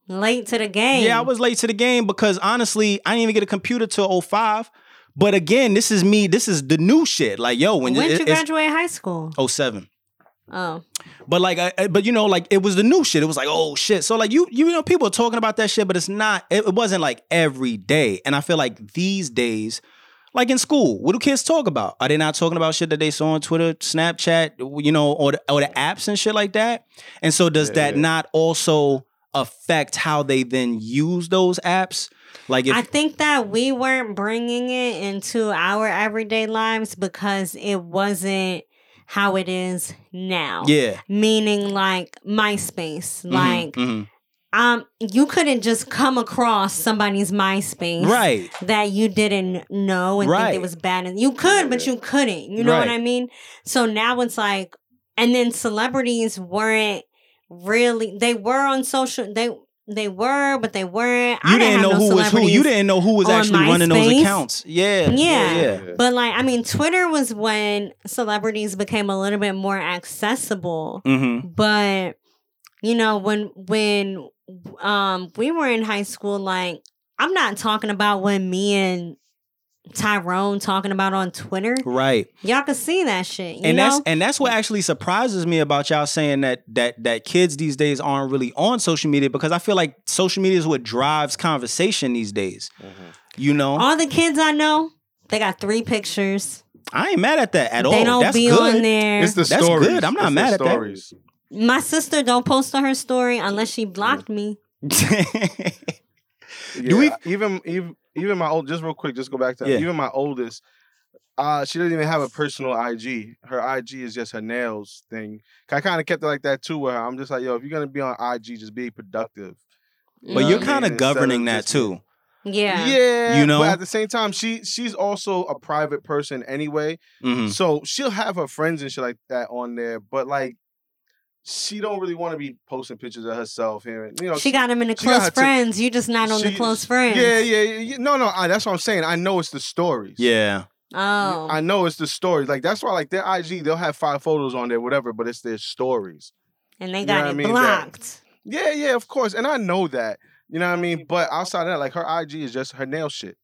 late to the game. yeah, I was late to the game because honestly, I didn't even get a computer till 05. But again, this is me. This is the new shit. Like yo, when you When it, did you graduate high school? 07. Oh, But like, I, I- but you know, like it was the new shit. It was like, oh shit. So like, you you know, people are talking about that shit, but it's not. It, it wasn't like every day. And I feel like these days, like in school, what do kids talk about? Are they not talking about shit that they saw on Twitter, Snapchat, you know, or the, or the apps and shit like that? And so does Yeah, that yeah. not also affect how they then use those apps? Like if I think that we weren't bringing it into our everyday lives because it wasn't how it is now. yeah, Meaning like MySpace. Mhm, Like mhm. um you couldn't just come across somebody's MySpace right, that you didn't know and think it was bad and you could but you couldn't. You know what I mean? So now it's like and then celebrities weren't really they were on social they they were but they weren't. you I didn't have know no who was who. You didn't know who was actually running those accounts. Yeah, Yeah. yeah. But like, I mean, Twitter was when celebrities became a little bit more accessible. Mm-hmm. But you know, when when um we were in high school, like I'm not talking about when me and Tyrone talking about on Twitter. Right. Y'all can see that shit. You and know? that's and that's what actually surprises me about y'all saying that that that kids these days aren't really on social media because I feel like social media is what drives conversation these days. Mm-hmm. You know, All the kids I know, they got three pictures. I ain't mad at that at all. they don't That's be good. on there. It's the That's stories. good. I'm not It's the mad at that. stories. My sister don't post on her story unless she blocked me. (laughs) Yeah, Do we- even even even my old just real quick, just go back to Yeah. even my oldest. Uh, she doesn't even have a personal IG. Her IG is just her nails thing. I kind of kept it like that too. Where I'm just like, yo, if you're gonna be on IG, just be productive. But you're kind of governing that just- too. Yeah. Yeah, You know? But at the same time, she she's also a private person anyway. hmm So she'll have her friends and shit like that on there, but like she don't really want to be posting pictures of herself here. and, You know, She got him in the she close her t- friends. You just not on the close friends. Yeah, yeah, yeah, yeah. No, no, I, that's what I'm saying. I know it's the stories. Yeah. Oh. I know it's the stories. Like that's why, like their IG, they'll have five photos on there, whatever, but it's their stories. and they you got know it I mean? That- blocked. Yeah, yeah, of course, and I know that. You know what I mean? But outside of that, like her IG is just her nail shit.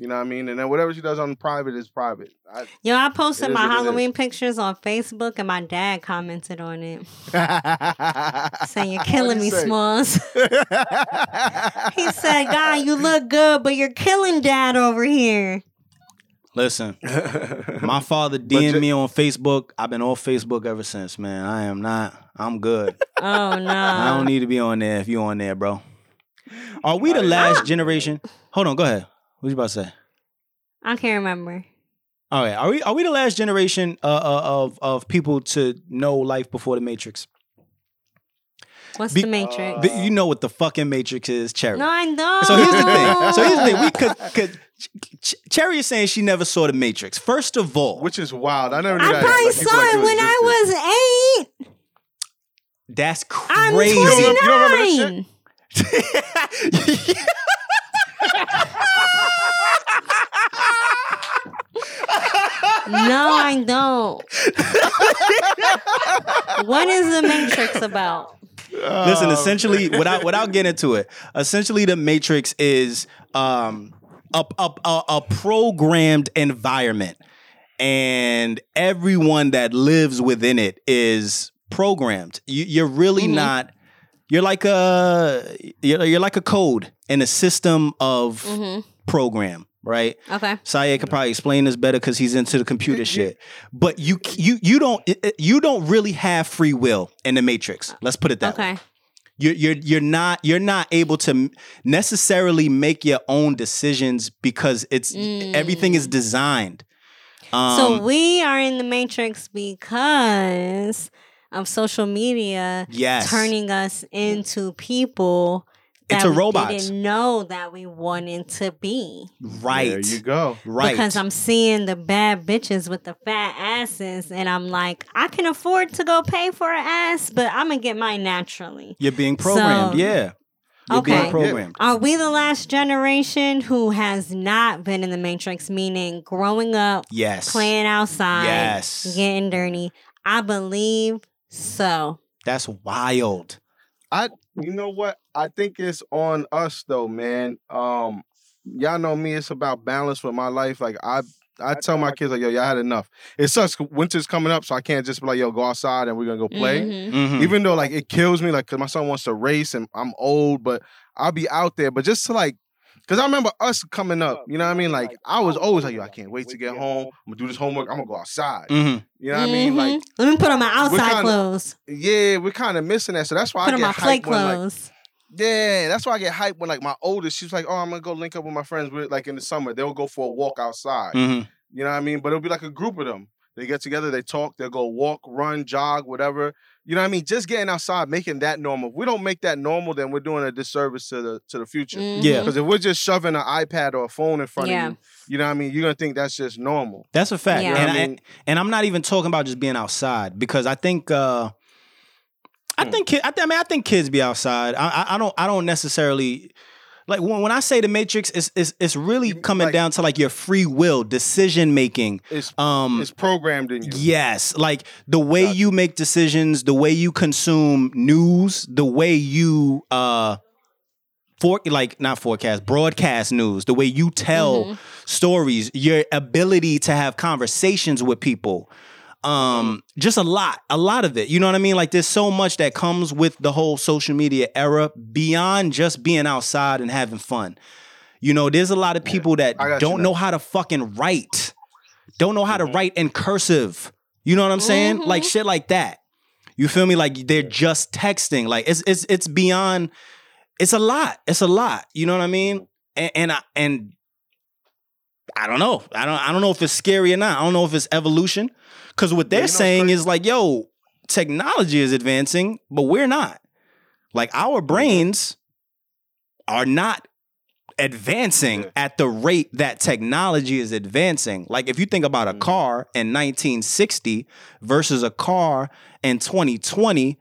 You know what I mean? And then whatever she does on private is private. I, Yo, I posted my what it is. Halloween pictures on Facebook, and my dad commented on it, (laughs) saying, "You're killing me, say? Smalls." (laughs) he said, "God, you look good, but you're killing Dad over here." Listen, (laughs) my father But DM'd ju- me on Facebook. I've been off Facebook ever since, man. I am not. I'm good. Oh no! I don't need to be on there if you're on there, bro. Are we the last generation? Hold on, go ahead. What you about to say? I can't remember. All right, are we are we the last generation uh, uh, of of people to know life before the Matrix? What's Be- the Matrix? But you know what the fucking Matrix is, Cherry. no, I don't. So here's the thing. So here's the thing. We could, could Ch- Cherry is saying she never saw the Matrix. First of all, Which is wild. I never knew I that. probably like, people saw like it when existed. I was eight. that's crazy. I'm crazy. You don't remember that shit? (laughs) (laughs) No, I don't. what is the Matrix about? Listen, Oh, essentially, without without getting into it, essentially the Matrix is um a a, a, a programmed environment, and everyone that lives within it is programmed. You, you're really Mhm. not. You're like a you're, you're like a code in a system of hmm program, right? Okay. Saye could probably explain this better because he's into the computer shit. But you you you don't you don't really have free will in the Matrix. Let's put it that way. Okay. You're you're you're not you're not able to necessarily make your own decisions because it's everything is designed. Um, so we are in the Matrix because of social media yes, turning us into people that Into we robots. didn't know that we wanted to be. right, There you go. right. Because I'm seeing the bad bitches with the fat asses, and I'm like, I can afford to go pay for an ass, but I'm gonna get mine naturally. you're being programmed. So- yeah, you're Okay. being programmed. Are we the last generation who has not been in the Matrix, meaning growing up, Yes, playing outside, Yes. getting dirty? I believe so. that's wild. I you know what? I think it's on us though, man. Um, y'all know me, it's about balance with my life. Like I I tell my kids like, yo, y'all had enough. It sucks. 'cause Winter's coming up, so I can't just be like, yo, go outside and we're gonna go play. Mhm. Mhm. Even though like it kills me, like, cause my son wants to race and I'm old, but I'll be out there. But just to like, cause I remember us coming up, you know what I mean? Like I was always like, yo, I can't wait to get home. I'm gonna do this homework. I'm gonna go outside. Mhm. You know what I mean? Like, Mhm. let me put on my outside kinda- clothes. yeah, we're kind of missing that. So that's why Put I on get my play hyped when like clothes. Yeah, that's why I get hyped when like my oldest, she's like, "Oh, I'm gonna go link up with my friends." With like in the summer, they'll go for a walk outside. Mhm. You know what I mean? But it'll be like a group of them. They get together, they talk, they'll go walk, run, jog, whatever. You know what I mean? Just getting outside, making that normal. If we don't make that normal, then we're doing a disservice to the to the future. Yeah. Mhm. Because if we're just shoving an iPad or a phone in front Yeah. of you, you know what I mean? You're gonna think that's just normal. That's a fact. Yeah. You know And, what I I, mean? and I'm not even talking about just being outside because I think uh I Hmm. think ki- I, th- I mean I think kids be outside. I, I I don't I don't necessarily like when, when I say the matrix it's it's, it's really You- coming like- down to like your free will, decision making. It's Um it's programmed in you. Yes, like the way Gotcha. you make decisions, the way you consume news, the way you uh for like not forecast, broadcast news, the way you tell Mhm. stories, your ability to have conversations with people. Um just a lot, a lot of it. You know what I mean? Like there's so much that comes with the whole social media era beyond just being outside and having fun. You know, there's a lot of people that I got you don't know how to fucking write. Don't know how to Mhm. write in cursive. You know what I'm saying? Like Mhm. shit like that. You feel me? Like they're just texting. Like it's it's it's beyond. It's a lot. It's a lot. You know what I mean? And and I, and I don't know. I don't I don't know if it's scary or not. I don't know if it's evolution. Because what they're you know saying is like, yo, technology is advancing, but we're not. Like our brains are not advancing Yeah. at the rate that technology is advancing. Like if you think about a Mhm. car in 1960 versus a car in 2020,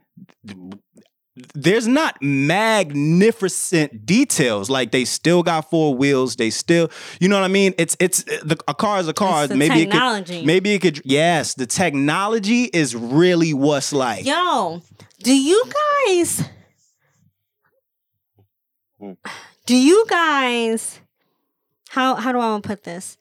there's not magnificent details. Like they still got four wheels. They still, you know what I mean? It's it's the, a car is a car. The maybe technology. it could, maybe it could. Yes, the technology is really what's like. Yo, do you guys do you guys how how do I want to put this?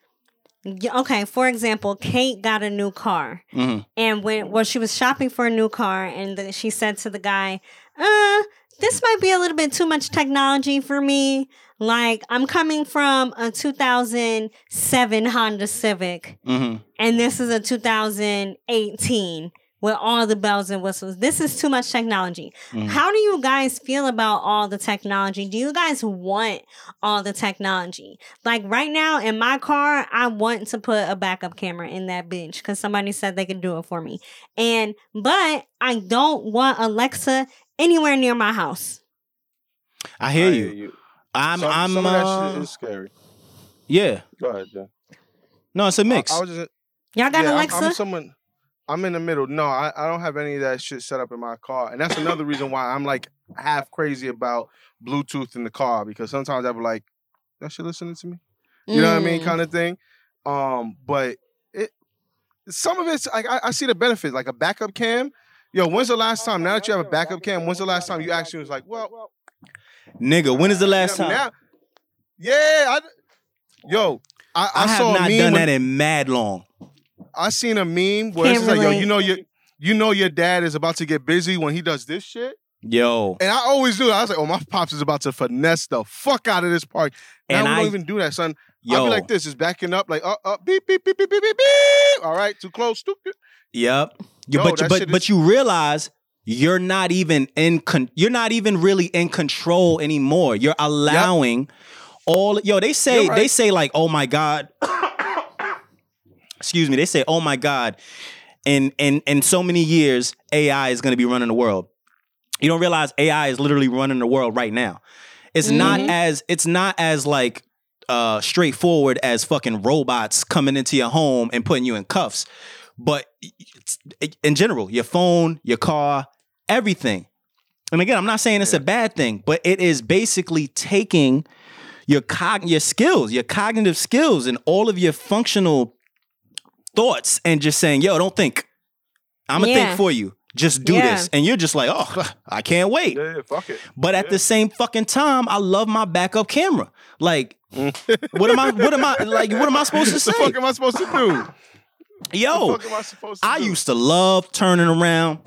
Okay, for example, Kate got a new car. Mhm. And when well, she was shopping for a new car, and then she said to the guy, "Uh, this might be a little bit too much technology for me. Like, I'm coming from a 2007 Honda Civic, Mhm. and this is a 2018 with all the bells and whistles. This is too much technology. Mhm. How do you guys feel about all the technology? Do you guys want all the technology? Like right now in my car, I want to put a backup camera in that bitch because somebody said they could do it for me. And but I don't want Alexa anywhere near my house. I hear you. I'm some, I'm some of that uh, shit is scary. yeah. Go ahead, Jen. No, it's a mix. I, I was just Y'all got yeah, I'm- Alexa? I'm, someone. I'm in the middle. No, I, I don't have any of that shit set up in my car, and that's another reason why I'm like half crazy about Bluetooth in the car because sometimes I be like, "That shit listening to me," you know what I mean, Mm. kind of thing. Um, but it some of it's like I, I see the benefits, like a backup cam. Yo, when's the last time? Now that you have a backup cam, when's the last time you actually was like, well, Nigga, when is the last yeah, time? now- yeah, I, yo, I, I, I, have saw not a meme done when- that in mad long. I seen a meme where Can't it's like, yo, you know your you know your dad is about to get busy when he does this shit. Yo. And I always do that. I was like, oh, my pops is about to finesse the fuck out of this park. Now And we I don't even do that, son. yo. I'll be like this, is backing up, like uh uh beep beep beep beep beep beep beep. All right, too close. Too, Yep. You, but but shit but you realize you're not even in con- you're not even really in control anymore. You're allowing all yo, they say right. they say like, "Oh my god." Excuse me. They say, "Oh my god." In in in so many years, AI is going to be running the world. You don't realize AI is literally running the world right now. It's not Mhm. as it's not as like uh straightforward as fucking robots coming into your home and putting you in cuffs. But in general, your phone, your car, everything. And again, I'm not saying it's a bad thing, but it is basically taking your cog your skills, your cognitive skills, and all of your functional thoughts, and just saying, "Yo, don't think. I'm gonna Yeah. think for you. Just do Yeah. this." And you're just like, "Oh, I can't wait." Yeah, yeah, fuck it. But at the same fucking time, I love my backup camera. Like, mm. what am I? What am I? Like, what am I supposed to (laughs) the say? fuck am I supposed to do? Yo, the fuck am I supposed to I do? used to love turning around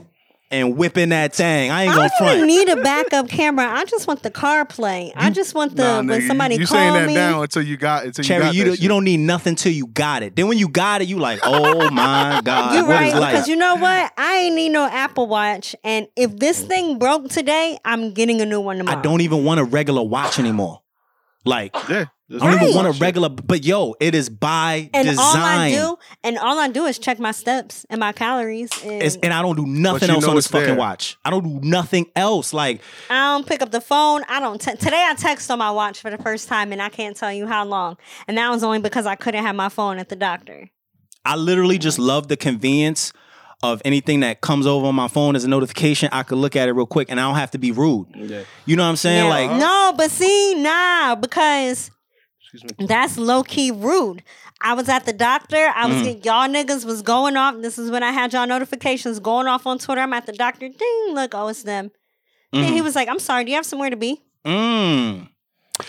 and whipping that thing. I ain't I gonna don't even need a backup camera. I just want the car play. I just want the Nah, when somebody you, you call saying that me. now until you got until you got you, that don't, you don't need nothing till you got it. Then when you got it, you like, oh my (laughs) god, You're what right because you know what? I ain't need no Apple Watch, and if this thing broke today, I'm getting a new one tomorrow. I don't even want a regular watch anymore. Like, Yeah, I don't even want a regular. But yo, it is by And design. all I do, and all I do is check my steps and my calories, and It's- and I don't do nothing else on this fucking there. watch. I don't do nothing else. Like, I don't pick up the phone. I don't. Te- Today I text on my watch for the first time, and I can't tell you how long. And that was only because I couldn't have my phone at the doctor. I literally just love the convenience of anything that comes over on my phone as a notification. I could look at it real quick and I don't have to be rude. Yeah. You know what I'm saying? Yeah. Like, no, but see, nah, because me. that's low key rude. I was at the doctor. I was Mm. get, y'all niggas was going off. This is when I had y'all notifications going off on Twitter. I'm at the doctor. Ding, look, oh, it's them. And Mhm. he was like, "I'm sorry. Do you have somewhere to be?" mm.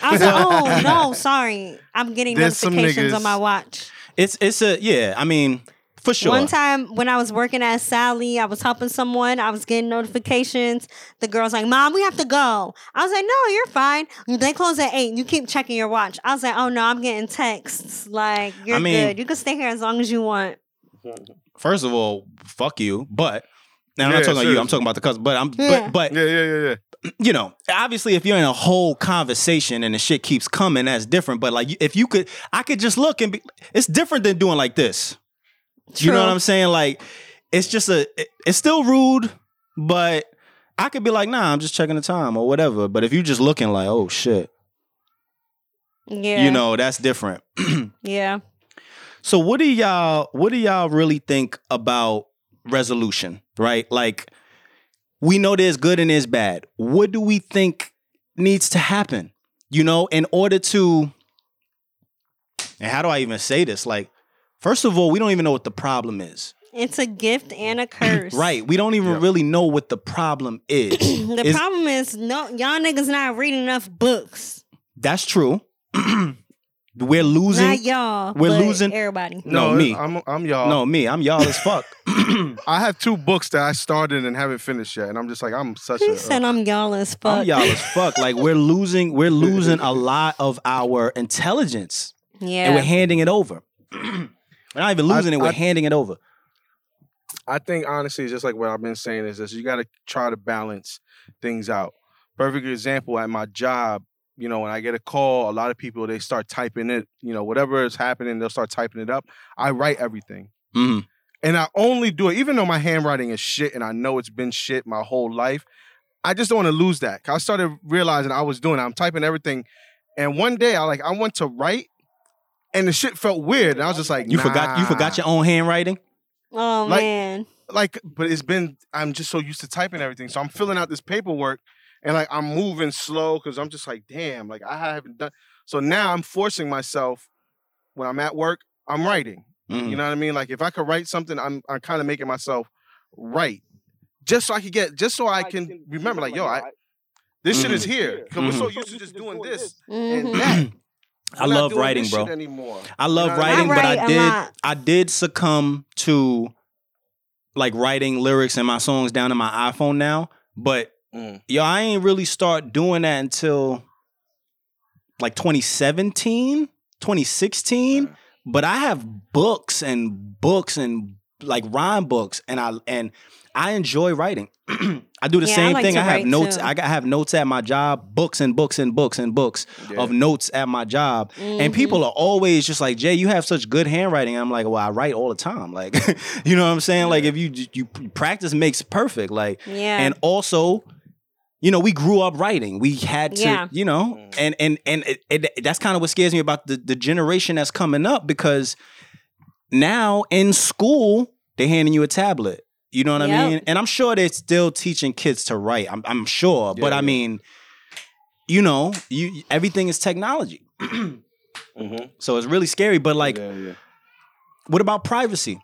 I was like, "Oh no, sorry. I'm getting There's notifications on my watch." It's it's a yeah. I mean, for sure. One time when I was working at Sally, I was helping someone. I was getting notifications. The girl's like, "Mom, we have to go." I was like, "No, you're fine. They close at eight. You keep checking your watch." I was like, "Oh no, I'm getting texts. Like you're I mean- good. You can stay here as long as you want." First of all, fuck you. But now I'm Yeah, not talking about you. I'm talking about the cousin. But I'm Yeah. but but Yeah, yeah, yeah, yeah. (clears throat) you know, obviously, if you're in a whole conversation and the shit keeps coming, that's different. But like, if you could, I could just look and be. It's different than doing like this. You know what I'm saying? Like, it's just a. it- it's still rude, but I could be like, nah, I'm just checking the time or whatever. But if you're just looking like, oh shit, Yeah. You know, that's different. (clears throat) Yeah. So what do y'all what do y'all really think about resolution, right? Like we know there's good and there's bad. What do we think needs to happen? You know, in order to and how do I even say this? Like first of all, we don't even know what the problem is. It's a gift and a curse. (clears throat) Right. We don't even Yeah. really know what the problem (clears throat) is. the Is- problem is no y'all niggas not reading enough books. That's true. (clears throat) We're losing not y'all. we're but losing- everybody. No, me. I'm I'm y'all. No, me. I'm y'all as fuck. I have two books that I started and haven't finished yet, and I'm just like I'm such He a. Uh, said I'm y'all as fuck. I'm y'all as fuck. Like we're (laughs) losing, we're losing a lot of our intelligence, yeah. and we're handing it over. We're not even losing I- it; we're I- handing it over. I think honestly, just like what I've been saying is this: you got to try to balance things out. Perfect example at my job. You know, when I get a call, a lot of people they start typing it. You know, whatever is happening, they'll start typing it up. I write everything. Mhm. And I only do it, even though my handwriting is shit and I know it's been shit my whole life. I just don't want to lose that. I started realizing I was doing it. I'm typing everything. And one day I like I went to write and the shit felt weird. And I was just like, You forgot, you forgot your own handwriting. oh like- man. like, but it's been I'm just so used to typing everything. So I'm filling out this paperwork and like I'm moving slow because I'm just like, damn, like I haven't done so now I'm forcing myself when I'm at work, I'm writing. Mhm. You know what I mean? Like if I could write something, I'm I'm kind of making myself write. Just so I could get just so I can remember, like, yo, I this shit is Mhm. here. Because we're so Mhm. used to just doing this and that. (clears throat) I love writing, bro. Anymore. I love know what I writing, but I I did, lot. I did succumb to like writing lyrics and my songs down in my iPhone now. But Mm. yo, I ain't really start doing that until like 2017, 2016. Uh. But I have books and books and like rhyme books, and I and I enjoy writing. (clears throat) I do the Yeah, I same like thing. I have notes. too. I got have notes at my job, books and books and books and books Yeah. of notes at my job. And Mhm. people are always just like, Jay, you have such good handwriting. I'm like, well, I write all the time. (laughs) Like, you know what I'm saying? Like, if you you practice makes perfect. Like, Yeah. and also, you know, we grew up writing. We had to, Yeah. you know, Mm. and and and it, it, that's kind of what scares me about the the generation that's coming up because now in school they're handing you a tablet. You know what I mean? And I'm sure they're still teaching kids to write. I'm I'm sure, but Yeah, I mean, you know, you everything is technology. (clears throat) Mhm. So it's really scary. But like, yeah, yeah. what about privacy?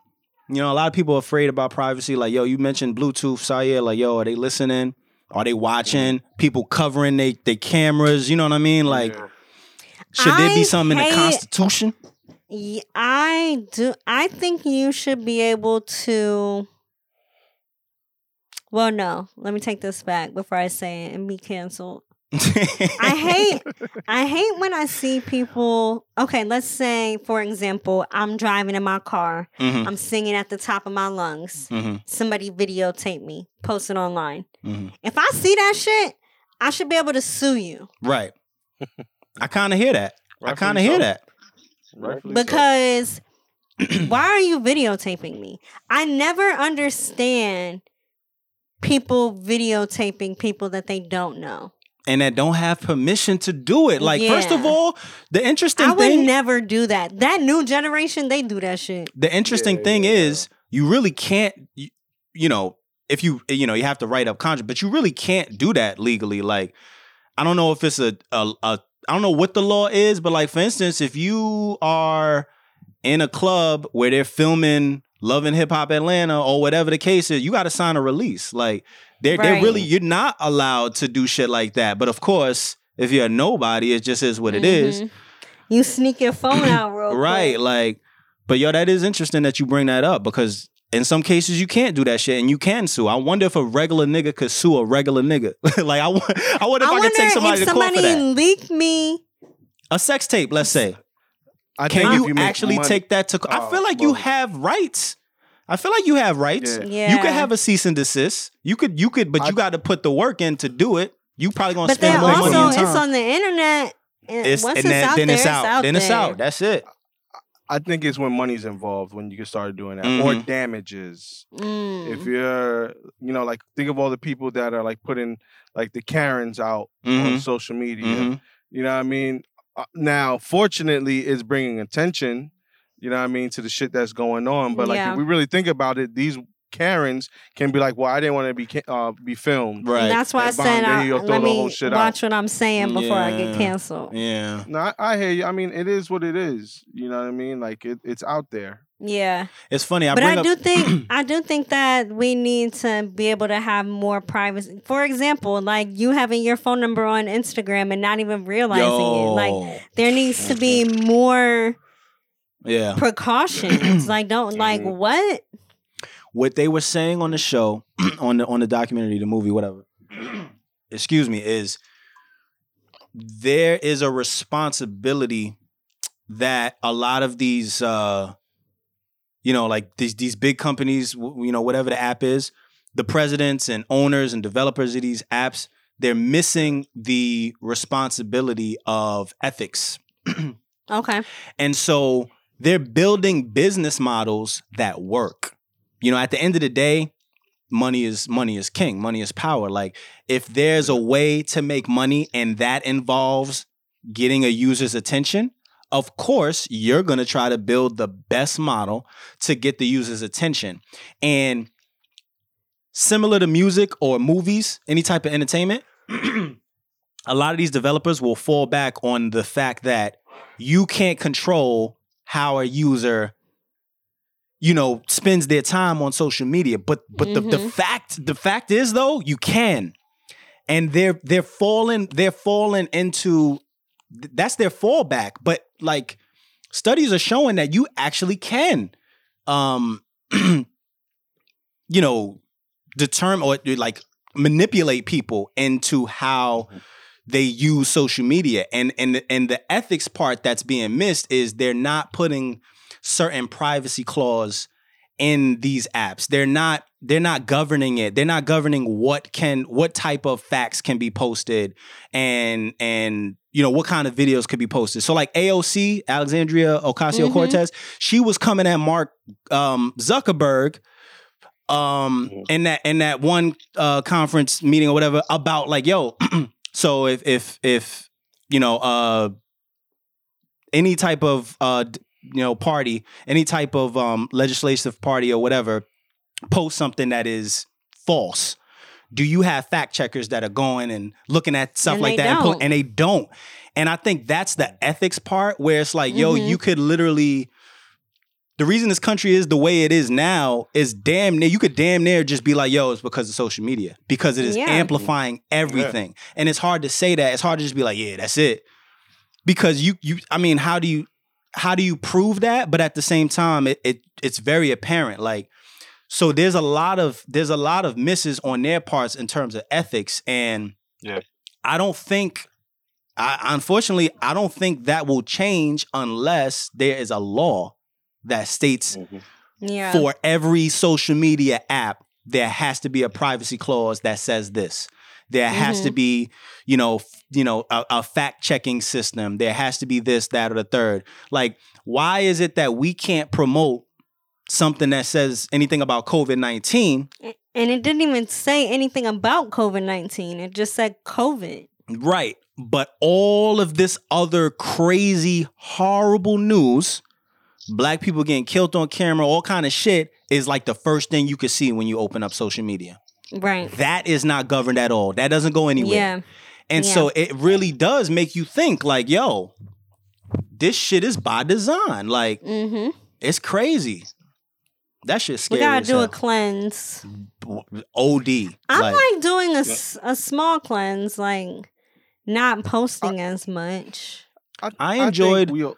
You know, a lot of people are afraid about privacy. Like, yo, you mentioned Bluetooth, Sayer. Like, yo, are they listening? Are they watching? People covering they they cameras. You know what I mean? Like, Yeah. should there be I something in the Constitution? Y- I do. I think you should be able to. Well, no. Let me take this back before I say it and be canceled. I hate. (laughs) I hate when I see people. Okay, let's say, for example, I'm driving in my car. Mhm, I'm singing at the top of my lungs. mhm, Somebody videotape me, post it online. mhm. If I see that shit, I should be able to sue you Right. I kind of hear that. I kind of hear that. Rightfully so. because (clears throat) why are you videotaping me? I never understand people videotaping people that they don't know. And that don't have permission to do it. Like, first of all, the interesting I would thing. never do that. That new generation, they do that shit. the interesting Yeah, thing yeah, is you really can't you, you know if you you know you have to write up contract but you really can't do that legally like i don't know if it's a, a, a i don't know what the law is but like for instance if you are in a club where they're filming love and hip hop atlanta or whatever the case is you got to sign a release like they're, they're really you're not allowed to do shit like that but of course if you're a nobody it just is what it is. Mhm. You sneak your phone out real quick. Right. Like, but yo, that is interesting that you bring that up because in some cases you can't do that shit and you can sue. I wonder if a regular nigga could sue a regular nigga. (laughs) like, I, I wonder if I, I could take somebody if to court for somebody that. leaked me. A sex tape, let's say. I Can think if you, actually money- take that to court? I Oh, feel like you have rights. I feel like you have rights. Yeah. Yeah. You could have a cease and desist. You could, you could, but I- you got to put the work in to do it. You probably gonna But spend then more money also, time. it's on the internet. And It's- once and it's then, out then there, it's out. Then it's out. That's it. I think it's when money's involved when you can start doing that, or Mhm. damages. Mm. If you're, you know, like think of all the people that are like putting like the Karens out on Mhm. social media. Mhm. You know what I mean? Uh, now, fortunately, it's bringing attention. You know what I mean to the shit that's going on. But like, Yeah. if we really think about it, these Karens can be like, "Well, I didn't want to be uh, be filmed." Right. That's why I And said I, there, he'll let me shit out. watch what I'm saying before I get canceled. yeah. No, I, I hear you. I mean, it is what it is. You know what I mean? Like it, it's out there. Yeah. It's funny. I but bring I up, do (clears throat) think I do think that we need to be able to have more privacy. For example, like you having your phone number on Instagram and not even realizing it. Like there needs to be more yeah. precautions. like don't like Mhm. what? What they were saying on the show, (clears throat) on the on the documentary, the movie, whatever. (clears throat) excuse me, is there is a responsibility that a lot of these, uh, you know, like these these big companies, you know, whatever the app is, the presidents and owners and developers of these apps, they're missing the responsibility of ethics. (clears throat) Okay. And so they're building business models that work. You know, at the end of the day, money is money is king, money is power. Like if there's a way to make money and that involves getting a user's attention, of course, you're going to try to build the best model to get the user's attention. And similar to music or movies, any type of entertainment, (clears throat) a lot of these developers will fall back on the fact that you can't control how a user you know spends their time on social media. But but the, the Mhm. fact the fact is though you can. And they're they're falling they're falling into that's their fallback. But like studies are showing that you actually can um (clears throat) you know determine or like manipulate people into how they use social media. And and and the ethics part that's being missed is they're not putting certain privacy clause in these apps. They're not they're not governing it. They're not governing what can what type of facts can be posted and and you know what kind of videos could be posted. So like aoc alexandria ocasio-cortez she was coming at mark um, zuckerberg um Mhm. in that in that one uh conference meeting or whatever about like yo (clears throat) so if if if you know uh any type of uh d- you know party any type of um legislative party or whatever post something that is false. Do you have fact checkers that are going and looking at stuff And like that and, pull- and they don't? And i think that's the ethics part where it's like yo Mhm. you could literally the reason this country is the way it is now is damn near you could damn near just be like yo it's because of social media because it is Yeah. amplifying everything. And it's hard to say that. It's hard to just be like yeah that's it. Because you you i mean how do you how do you prove that but at the same time it, it it's very apparent like so there's a lot of there's a lot of misses on their parts in terms of ethics and Yeah. i don't think I, unfortunately i don't think that will change unless there is a law that states Mhm. Yeah. for every social media app, there has to be a privacy clause that says this. There has to mm-hmm. be, you know, f- you know, a, a fact checking system. There has to be this, that, or the third. Like, why is it that we can't promote something that says anything about COVID nineteen? and it didn't even say anything about COVID nineteen. It just said COVID. Right. But all of this other crazy, horrible news, black people getting killed on camera, all kind of shit, is like the first thing you could see when you open up social media. Right. that is not governed at all. That doesn't go anywhere. Yeah. And so it really does make you think like, yo, this shit is by design. Like, Mm-hmm. it's crazy. That shit's We gotta as do a hell. OD. cleanse. I'm Like, like, doing a small cleanse, like not posting as much. I think enjoyed- we all-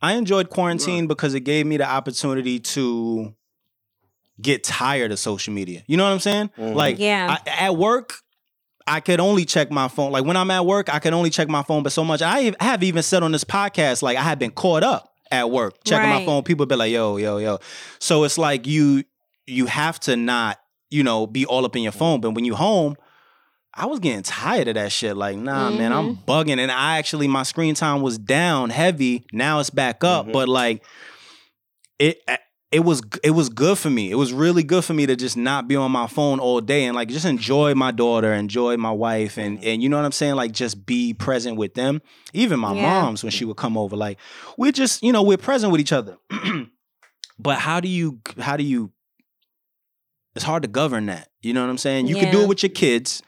I enjoyed quarantine because it gave me the opportunity to get tired of social media. You know what I'm saying? Mhm. Like, Yeah. I, at work, I could only check my phone. Like when I'm at work, I could only check my phone, but so much. I have even said on this podcast, like I have been caught up at work checking my phone. People be like, "Yo, yo, yo." So it's like you you have to not you know be all up in your phone, but when you home. I was getting tired of that shit. Like, nah, man, I'm Mm-hmm. bugging. And I actually, my screen time was down heavy. Now it's back up. Mhm. But like, it it was it was good for me. It was really good for me to just not be on my phone all day and like just enjoy my daughter, enjoy my wife, and mm-hmm. and you know what I'm saying, like just be present with them. Even my Yeah. mom's when she would come over, like we're just you know we're present with each other. (clears throat) but how do you how do you? It's hard to govern that. You know what I'm saying? You can do it with your kids.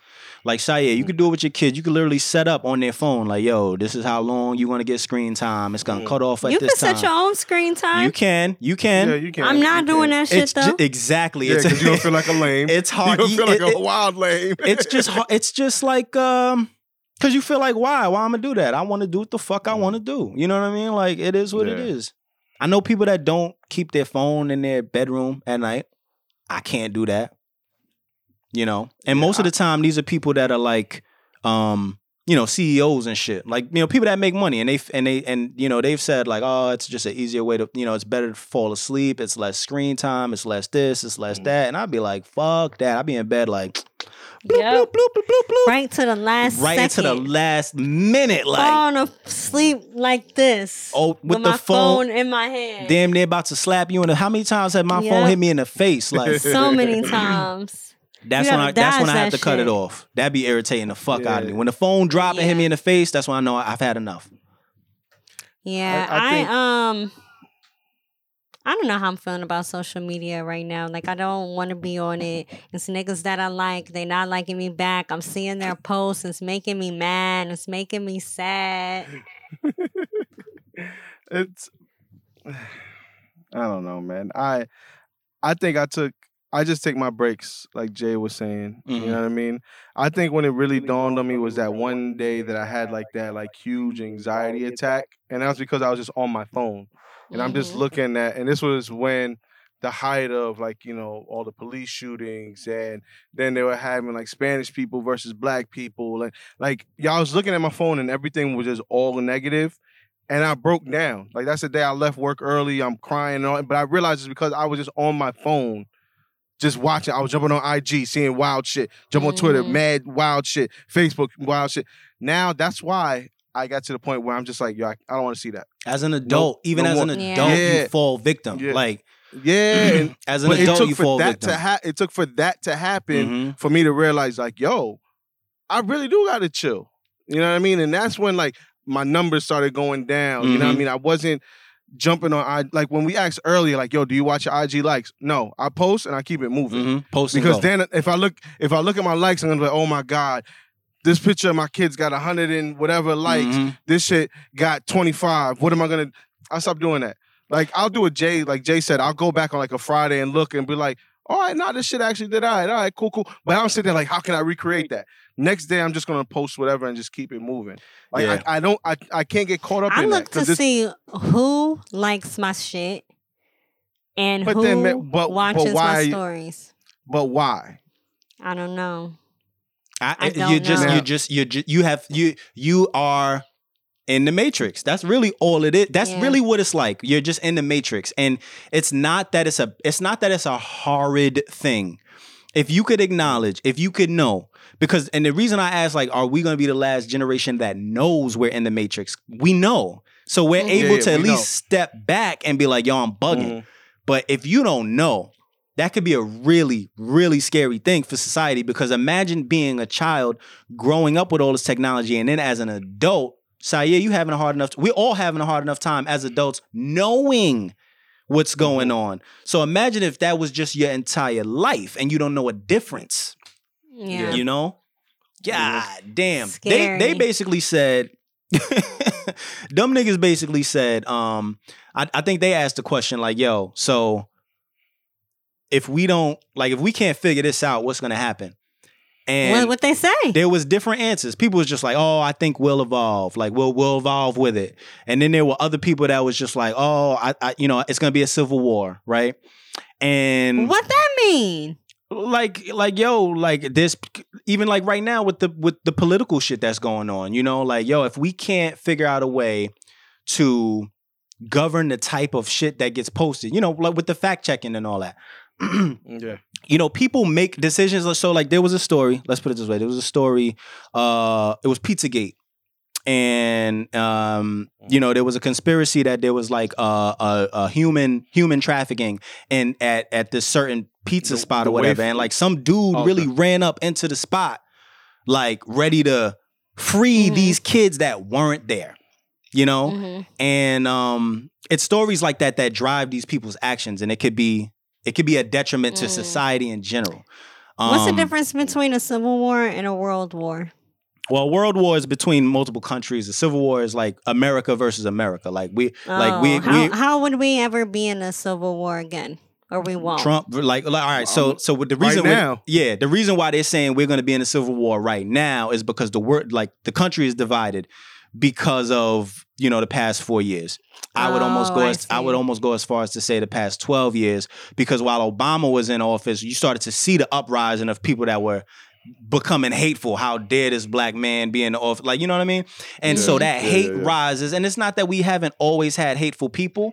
Like Shia, you could do it with your kids. You could literally set up on their phone, like, yo, this is how long you want to get screen time. It's gonna cut off at you this can time. set your own screen time. You can, you can. Yeah, you can. I'm not you doing can. that shit it's though. ju- exactly. Yeah, it's because you don't (laughs) feel like a lame. it's hard. You don't feel like It- a it- wild lame. it's just. It's just like um, because you feel like why? Why I'm gonna do that? I want to do what the fuck I want to do. You know what I mean? Like it is what it Yeah. is. I know people that don't keep their phone in their bedroom at night. I can't do that. You know, and Yeah, most of the time, these are people that are like, um, you know, CEOs and shit. Like you know, people that make money, and they and they and you know, they've said like, oh, it's just an easier way to, you know, it's better to fall asleep. It's less screen time. It's less this. It's less Mm. that. And I'd be like, fuck that. I'd be in bed like, bloop, Yep. bloop, bloop, bloop, bloop, right to the last right into the last minute, like falling asleep like this. Oh, with the my phone- in my hand. damn near about to slap you in the. How many times have my phone hit me in the face? Like So many times. That's when I that's when I have to that cut it off. That'd be irritating the fuck out of me. When the phone drop and hit me in the face, that's when I know I've had enough. Yeah, I I, think- um I don't know how I'm feeling about social media right now. Like I don't want to be on it. It's niggas that I like, they not liking me back. I'm seeing their posts, it's making me mad, it's making me sad. (laughs) it's (sighs) I don't know, man. I I think I took I just take my breaks, like Jay was saying. Mhm. You know what I mean? I think when it really dawned on me was that one day that I had like that like huge anxiety attack, and that was because I was just on my phone, and I'm just Mhm. looking at, and this was when the height of like you know all the police shootings, and then they were having like Spanish people versus black people, and like y'all was looking at my phone, and everything was just all negative and I broke down. Like that's the day I left work early. I'm crying, and all, but I realized it's because I was just on my phone, just watching. I was jumping on IG, seeing wild shit. Jump on Twitter, Mhm. mad wild shit. Facebook, wild shit. Now that's why I got to the point where I'm just like, yo, I, I don't want to see that. As an adult, even no as an more. Yeah. adult, Yeah. you fall victim. Yeah. Like Yeah, and, (clears throat) as an but it adult, took you for fall that victim. to ha- It took for that to happen Mhm. for me to realize, like, yo, I really do got to chill. You know what I mean? And that's when like my numbers started going down. You know what I Mhm. mean? I wasn't jumping on I like when we asked earlier, like, yo, do you watch your IG likes? No, I post and I keep it moving. Mhm. Post Because then if I look if I look at my likes, I'm gonna be like, oh my God, this picture of my kids got a hundred and whatever likes. Mhm. This shit got 25. What am I gonna I stop doing that. Like I'll do a Jay, like Jay said, I'll go back on like a Friday and look and be like, all right, now this shit actually did all right. All right, cool, cool. But I'm sitting there like, how can I recreate that? Next day I'm just gonna post whatever and just keep it moving. Like Yeah. I, I don't I, I can't get caught up I in look that. to 'cause this- see who likes my shit and But who then, ma- but- but watches why my you- stories. but why? I don't know. I, I eh, don't just know. you just you just you have you you are in the matrix. That's really all it is. That's Yeah. really what it's like. You're just in the matrix, and it's not that it's a it's not that it's a horrid thing. If you could acknowledge, if you could know, because and the reason I ask, like, are we going to be the last generation that knows we're in the matrix? We know, so we're Mhm. able Yeah, yeah, to at least know. step back and be like, yo, I'm bugging. Mhm. But if you don't know, that could be a really, really scary thing for society because imagine being a child growing up with all this technology and then as an adult, Sayer, you having a hard enough, we're all having a hard enough time as adults knowing what's going Mm-hmm. on. So imagine if that was just your entire life and you don't know a difference, Yeah. you know? God damn. They Scary. they basically said (laughs) dumb niggas basically said, um, I, I think they asked the question like, yo, so if we don't like if we can't figure this out, what's gonna happen? And what what they say? there was different answers. People was just like, "Oh, I think we'll evolve. Like we'll we'll evolve with it." And then there were other people that was just like, "Oh, I, I you know, it's gonna be a civil war, right?" And what that mean? like like yo like this even like right now with the with the political shit that's going on you know like yo if we can't figure out a way to govern the type of shit that gets posted you know like with the fact checking and all that (clears throat) Yeah. You know people make decisions so like there was a story let's put it this way there was a story uh it was pizzagate and um, you know there was a conspiracy that there was like a, a, a human human trafficking and at at this certain pizza The- spot or whatever, and like some dude Okay. really ran up into the spot, like ready to free Mhm. these kids that weren't there, you know, Mhm. and um, it's stories like that that drive these people's actions, and it could be it could be a detriment to Mm. society in general. What's the Um, difference between a civil war and a world war? Well, world war is between multiple countries. The civil war is like America versus America. Like we, like we, Oh, how, we how would we ever be in a civil war again? Or we won't. Trump, like, like, all right. So, Um, so with the reason, we- now. yeah, the reason why they're saying we're going to be in a civil war right now is because the word, like, the country is divided because of you know the past four years. I would almost Oh, go I as I would almost go as far as to say the past twelve years because while Obama was in office, you started to see the uprising of people that were becoming hateful. How dare this black man be in the office? Like you know what I mean? And so that Yeah, hate yeah, yeah. rises, and it's not that we haven't always had hateful people,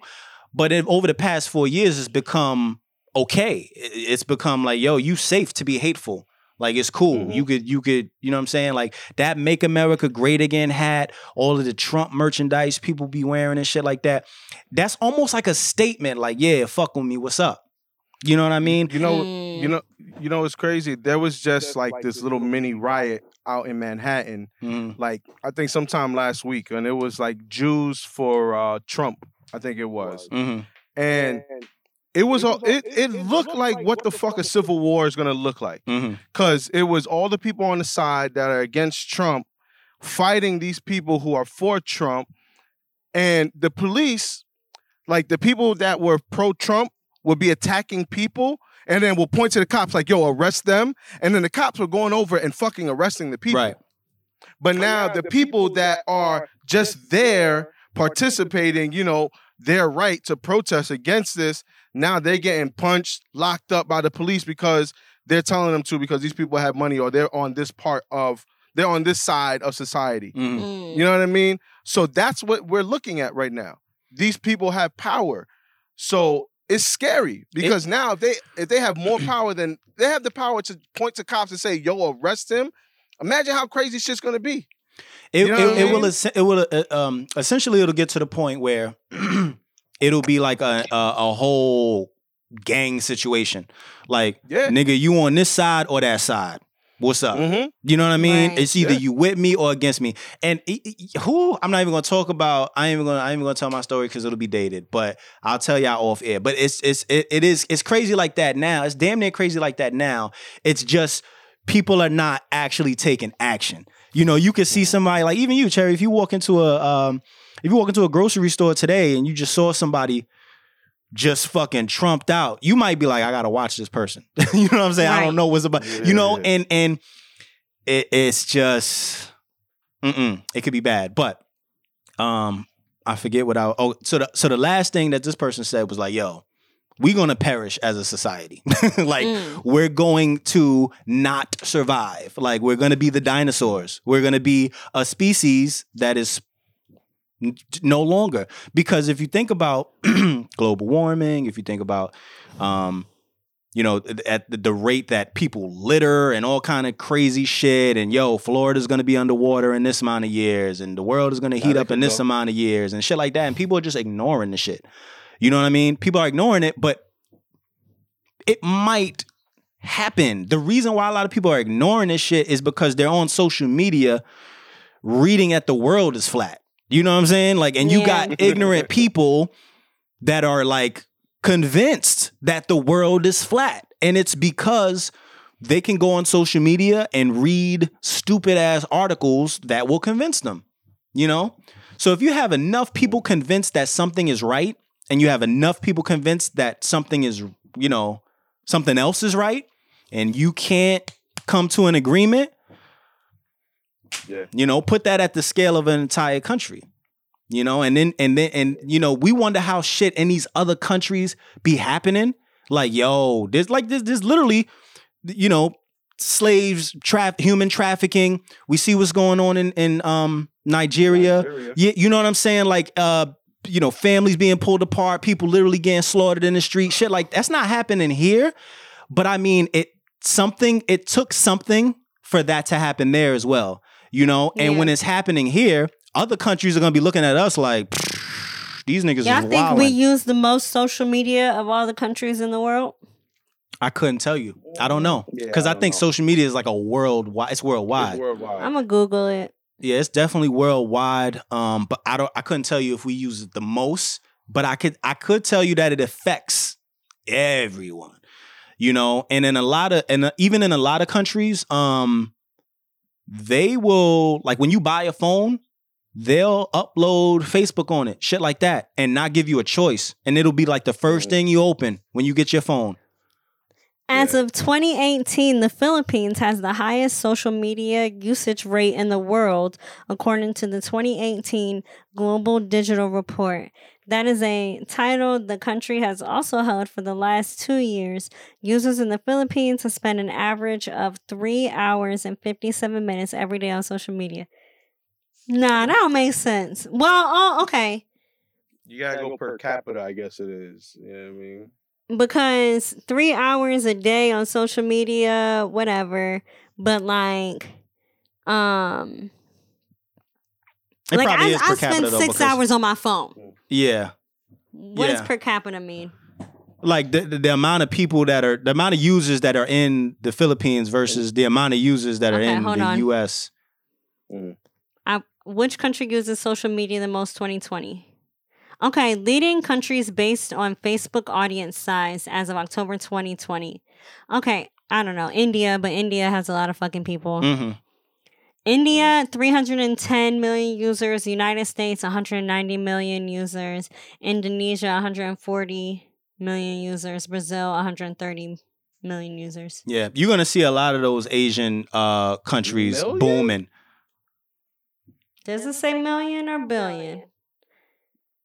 but it, over the past four years, it's become okay. It's become like, yo, you safe to be hateful. Like it's cool. Mhm. You could, you could, you know what I'm saying? Like that "Make America Great Again" hat, all of the Trump merchandise people be wearing and shit like that. That's almost like a statement. Like, yeah, fuck with me. What's up? You know what I mean? You know, Mm. you know, you know. It's crazy. There was just like this little mini riot out in Manhattan. Mhm. Like I think sometime last week, and it was like Jews for uh, Trump. I think it was, Mhm. and it was all. It it looked like what the fuck a civil war is gonna look like. Mhm. because it was all the people on the side that are against Trump fighting these people who are for Trump, and the police, like the people that were pro Trump, would be attacking people. And then we'll point to the cops like, "Yo, arrest them!" And then the cops were going over and fucking arresting the people. Right. But now the people that are just there participating, you know, their right to protest against this, now they're getting punched, locked up by the police because they're telling them to because these people have money or they're on this part of they're on this side of society. Mhm. Mm. You know what I mean? So that's what we're looking at right now. These people have power. So it's scary because now if they if they have more power than they have the power to point to cops and say, "Yo, arrest him." Imagine how crazy shit's going to be. It, You know it, what I it will it will uh, um essentially it'll get to the point where (clears throat) (clears throat) it'll be like a, a a whole gang situation. Like Yeah. nigga, you on this side or that side? What's up? Mhm. You know what I mean? Right. It's either Yeah. you with me or against me. And who I'm not even gonna talk about. I ain't even gonna I ain't even gonna tell my story because it'll be dated. But I'll tell y'all off air. But it's it's it, it is it's crazy like that now. It's damn near crazy like that now. It's just people are not actually taking action. You know, you can see somebody like even you, Cherry. If you walk into a um, if you walk into a grocery store today and you just saw somebody just fucking trumped out, you might be like, I gotta watch this person. (laughs) you know what I'm saying? I don't know what's about. you know, Yeah. and and it, it's just, mm-mm, it could be bad. But um, I forget what I. Oh, so the so the last thing that this person said was like, "Yo, we're gonna perish as a society. (laughs) like Mm. we're going to not survive. Like we're gonna be the dinosaurs. We're gonna be a species that is n- no longer because if you think about (clears throat) global warming, if you think about um, you know, at the, rate that people litter and all kind of crazy shit, and yo, Florida's gonna be underwater in this amount of years, and the world is gonna heat up in this go. amount of years, and shit like that, and people are just ignoring the shit. You know what I mean? People are ignoring it, but it might happen. The reason why a lot of people are ignoring this shit is because they're on social media reading that the world is flat. You know what I'm saying? Like, and you Yeah. got ignorant (laughs) people that are like convinced that the world is flat. And it's because they can go on social media and read stupid ass articles that will convince them. You know? So if you have enough people convinced that something is right, and you have enough people convinced that something is, you know, something else is right, and you can't come to an agreement, Yeah. you know, put that at the scale of an entire country. You know, and then and then and you know, we wonder how shit in these other countries be happening. Like, yo, there's like this there's literally, you know, slaves, traf human trafficking. We see what's going on in in um Nigeria. Nigeria. Yeah, you know what I'm saying? Like uh you know, families being pulled apart, people literally getting slaughtered in the street, shit like that's not happening here. But I mean, it something it took something for that to happen there as well. You know, and Yeah. when it's happening here, other countries are gonna be looking at us like (sniffs) these niggas Y'all is think wildin'. we use the most social media of all the countries in the world? I couldn't tell you. I don't know Yeah, because I, I think know. social media is like a worldwide. It's worldwide. It's worldwide. I'm gonna Google it. Yeah, it's definitely worldwide. Um, but I don't. I couldn't tell you if we use it the most. But I could. I could tell you that it affects everyone. You know, and in a lot of, and even in a lot of countries, um, they will like when you buy a phone, they'll upload Facebook on it, shit like that, and not give you a choice, and it'll be like the first thing you open when you get your phone. As Yeah. of 2018, the Philippines has the highest social media usage rate in the world, according to the 2018 Global Digital Report. That is a title the country has also held for the last two years. Users in the Philippines have spent an average of three hours and 57 minutes every day on social media. Nah, that don't make sense. Well, oh, okay. You gotta go per capita, I guess it is. You know what I mean? because three hours a day on social media, whatever. But like, um, It like probably I, is per I capita spend though, six because- hours on my phone. Yeah, What does per capita mean? like the, the the amount of people that are the amount of users that are in the Philippines versus the amount of users that are in the on. U.S. I, which country uses social media the most 2020? Okay, leading countries based on Facebook audience size as of October 2020. Okay, I don't know, India, but India has a lot of fucking people. hmm India, 310 million users. United States, 190 million users. Indonesia, 140 million users. Brazil, 130 million users. Yeah, you're gonna see a lot of those Asian uh countries Million? booming. Does it say million or billion?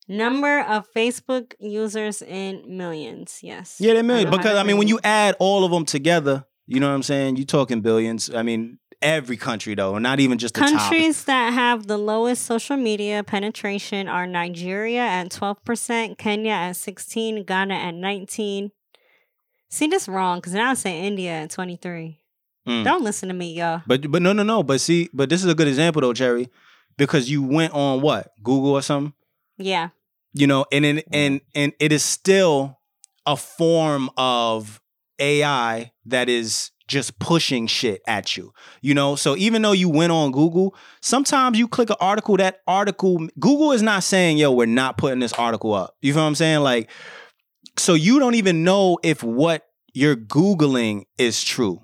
Number of Facebook users in millions. Yes. Yeah, they million because I mean when you add all of them together, you know what I'm saying. You're talking billions. I mean every country though, not even just the top. Countries that have the lowest social media penetration are Nigeria at 12%, Kenya at 16, Ghana at 19. See, this wrong because now I say India at 23. Mm. Don't listen to me, y'all. But but no no no. But see, but this is a good example though, Cherry, because you went on what Google or something. Yeah. you know and and and, and it is still a form of ai that is just pushing shit at you you know? So even though you went on google sometimes you click an article that article google is not saying yo we're not putting this article up. You feel what i'm saying? Like so you don't even know if what you're googling is true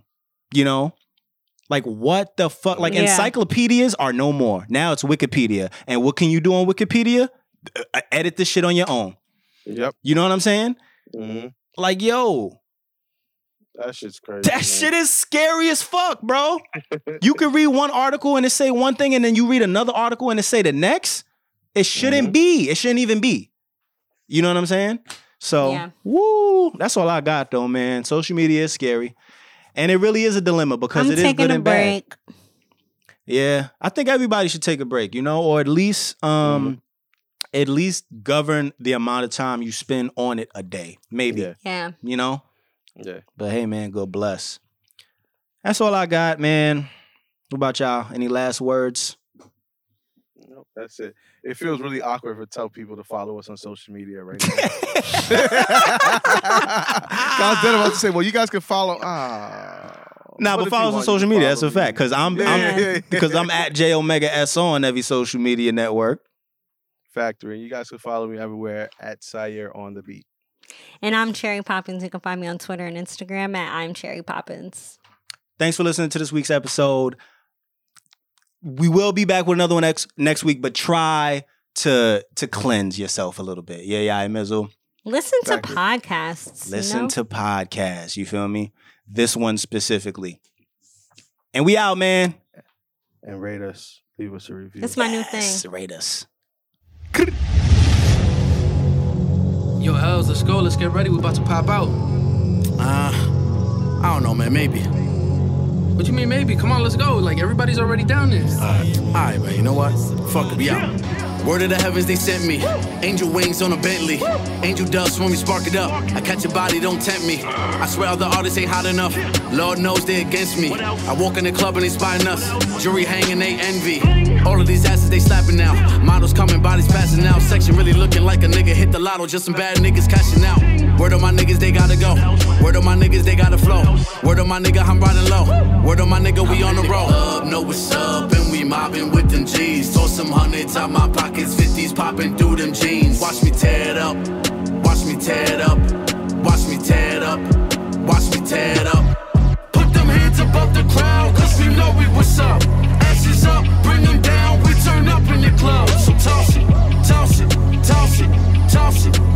you know? Like what the fuck? Like Yeah. encyclopedias are no more. Now it's wikipedia. And what can you do on wikipedia? Uh, edit this shit on your own. Yep. You know what I'm saying? hmm Like, yo, That shit's crazy. that shit is scary as fuck, bro. (laughs) you can read one article and it say one thing, and then you read another article and it say the next. It shouldn't Mhm. be. It shouldn't even be. You know what I'm saying? So, Yeah. woo, that's all I got though, man. Social media is scary. And it really is a dilemma because I'm it is taking good a and bad. Yeah, I think everybody should take a break, you know, or at least um at least govern the amount of time you spend on it a day. Maybe, Yeah. Yeah. you know? Yeah. But hey man, God bless. That's all I got, man. What about y'all? Any last words? Nope, that's it. It feels really awkward to tell people to follow us on social media right now. I was then about to say, well, you guys can follow. Ah, Nah, What but follow us on social media. That's a fact. Cause I'm, Yeah, I'm yeah, yeah. (laughs) because I'm at J Omega S on every social media network. Factory. You guys can follow me everywhere at Sire on the beat. And I'm Cherry Poppins. You can find me on Twitter and Instagram at I'm Cherry Poppins. Thanks for listening to this week's episode. We will be back with another one next next week, but try to to cleanse yourself a little bit. Yeah, yeah, Mizzle. Listen to Exactly. podcasts. you Listen know? to podcasts. You feel me? This one specifically. And we out, man. And rate us. Leave us a review. That's my new thing. Yes, Rate us. (laughs) Yo, Els, let's go. Let's get ready. We're about to pop out. Uh, I don't know, man. Maybe. What you mean, maybe? Come on, let's go. Like, everybody's already down there. All right, man. You know what? Fuck it. We out. Word of the heavens, they sent me. Angel wings on a Bentley. Angel dust when we spark it up. I catch your body, don't tempt me. I swear all the artists ain't hot enough. Lord knows they against me. I walk in the club and they spying us. Jury hanging, they envy. All of these asses, they slapping now. Models coming, bodies passing out. Section really looking like a nigga hit the lotto. Just some bad niggas cashing out. Word on my niggas, they gotta go. Word on my niggas, they gotta flow. Word on my nigga, I'm riding low. Word on my nigga, we on the road. Up, know what's up, mobbing with them G's. Toss some hundreds out my pockets, 50s popping through them jeans. Watch me tear it up. Watch me tear it up. Watch me tear it up. Watch me tear it up. Put them hands above the crowd, cause we know we what's up. Ashes up, bring them down, we turn up in the club. So toss it, toss it, toss it, toss it,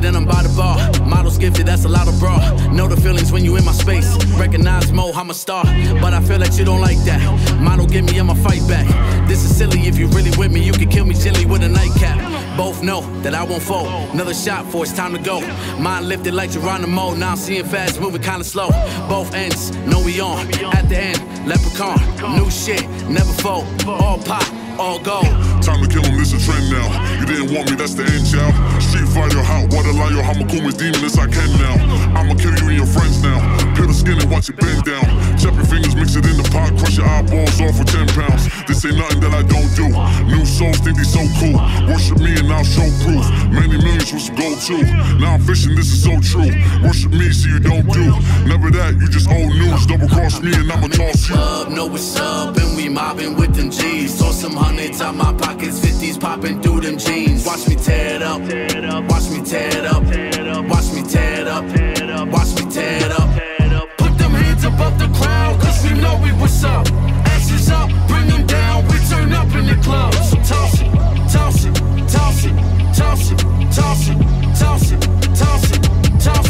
I'm and I'm by the bar. Models gifted, that's a lot of bra. Know the feelings when you in my space. Recognize Mo, I'm a star. But I feel that you don't like that. Model give me, I'ma fight back. This is silly, if you really with me, you can kill me gently with a nightcap. Both know that I won't fold. Another shot for it's time to go. Mind lifted like Geronimo. Now I'm seeing fast, moving kinda slow. Both ends, know we on. At the end, leprechaun. New shit, never fold. All pop, all gold. Time to kill him, this a trend now. You didn't want me, that's the end, child. Street fighter, hot water liar, cool my demon as I can now. I'ma kill you and your friends now. Peel the skin and watch it bend down. Chop your fingers, mix it in the pot, crush your eyeballs off for 10 pounds. This ain't nothing that I don't do. New souls think they so cool. Worship me and I'll show proof. Many millions with some gold too. Now I'm fishing, this is so true. Worship me so you don't do. Never that, you just old news. Double cross me and I'ma toss you. Up, know what's up, and we mobbing with them G's. Toss some hundreds out my pockets, 50s popping through them jeans. Watch me tear it up, watch me tear it up, watch me tear it up, watch me tear it up. Put them hands above the crowd, cause we know we what's up. Ashes up, bring them down, we turn up in the club. So toss it, toss it, toss it, toss it, toss it, toss it, toss it, toss it, toss it.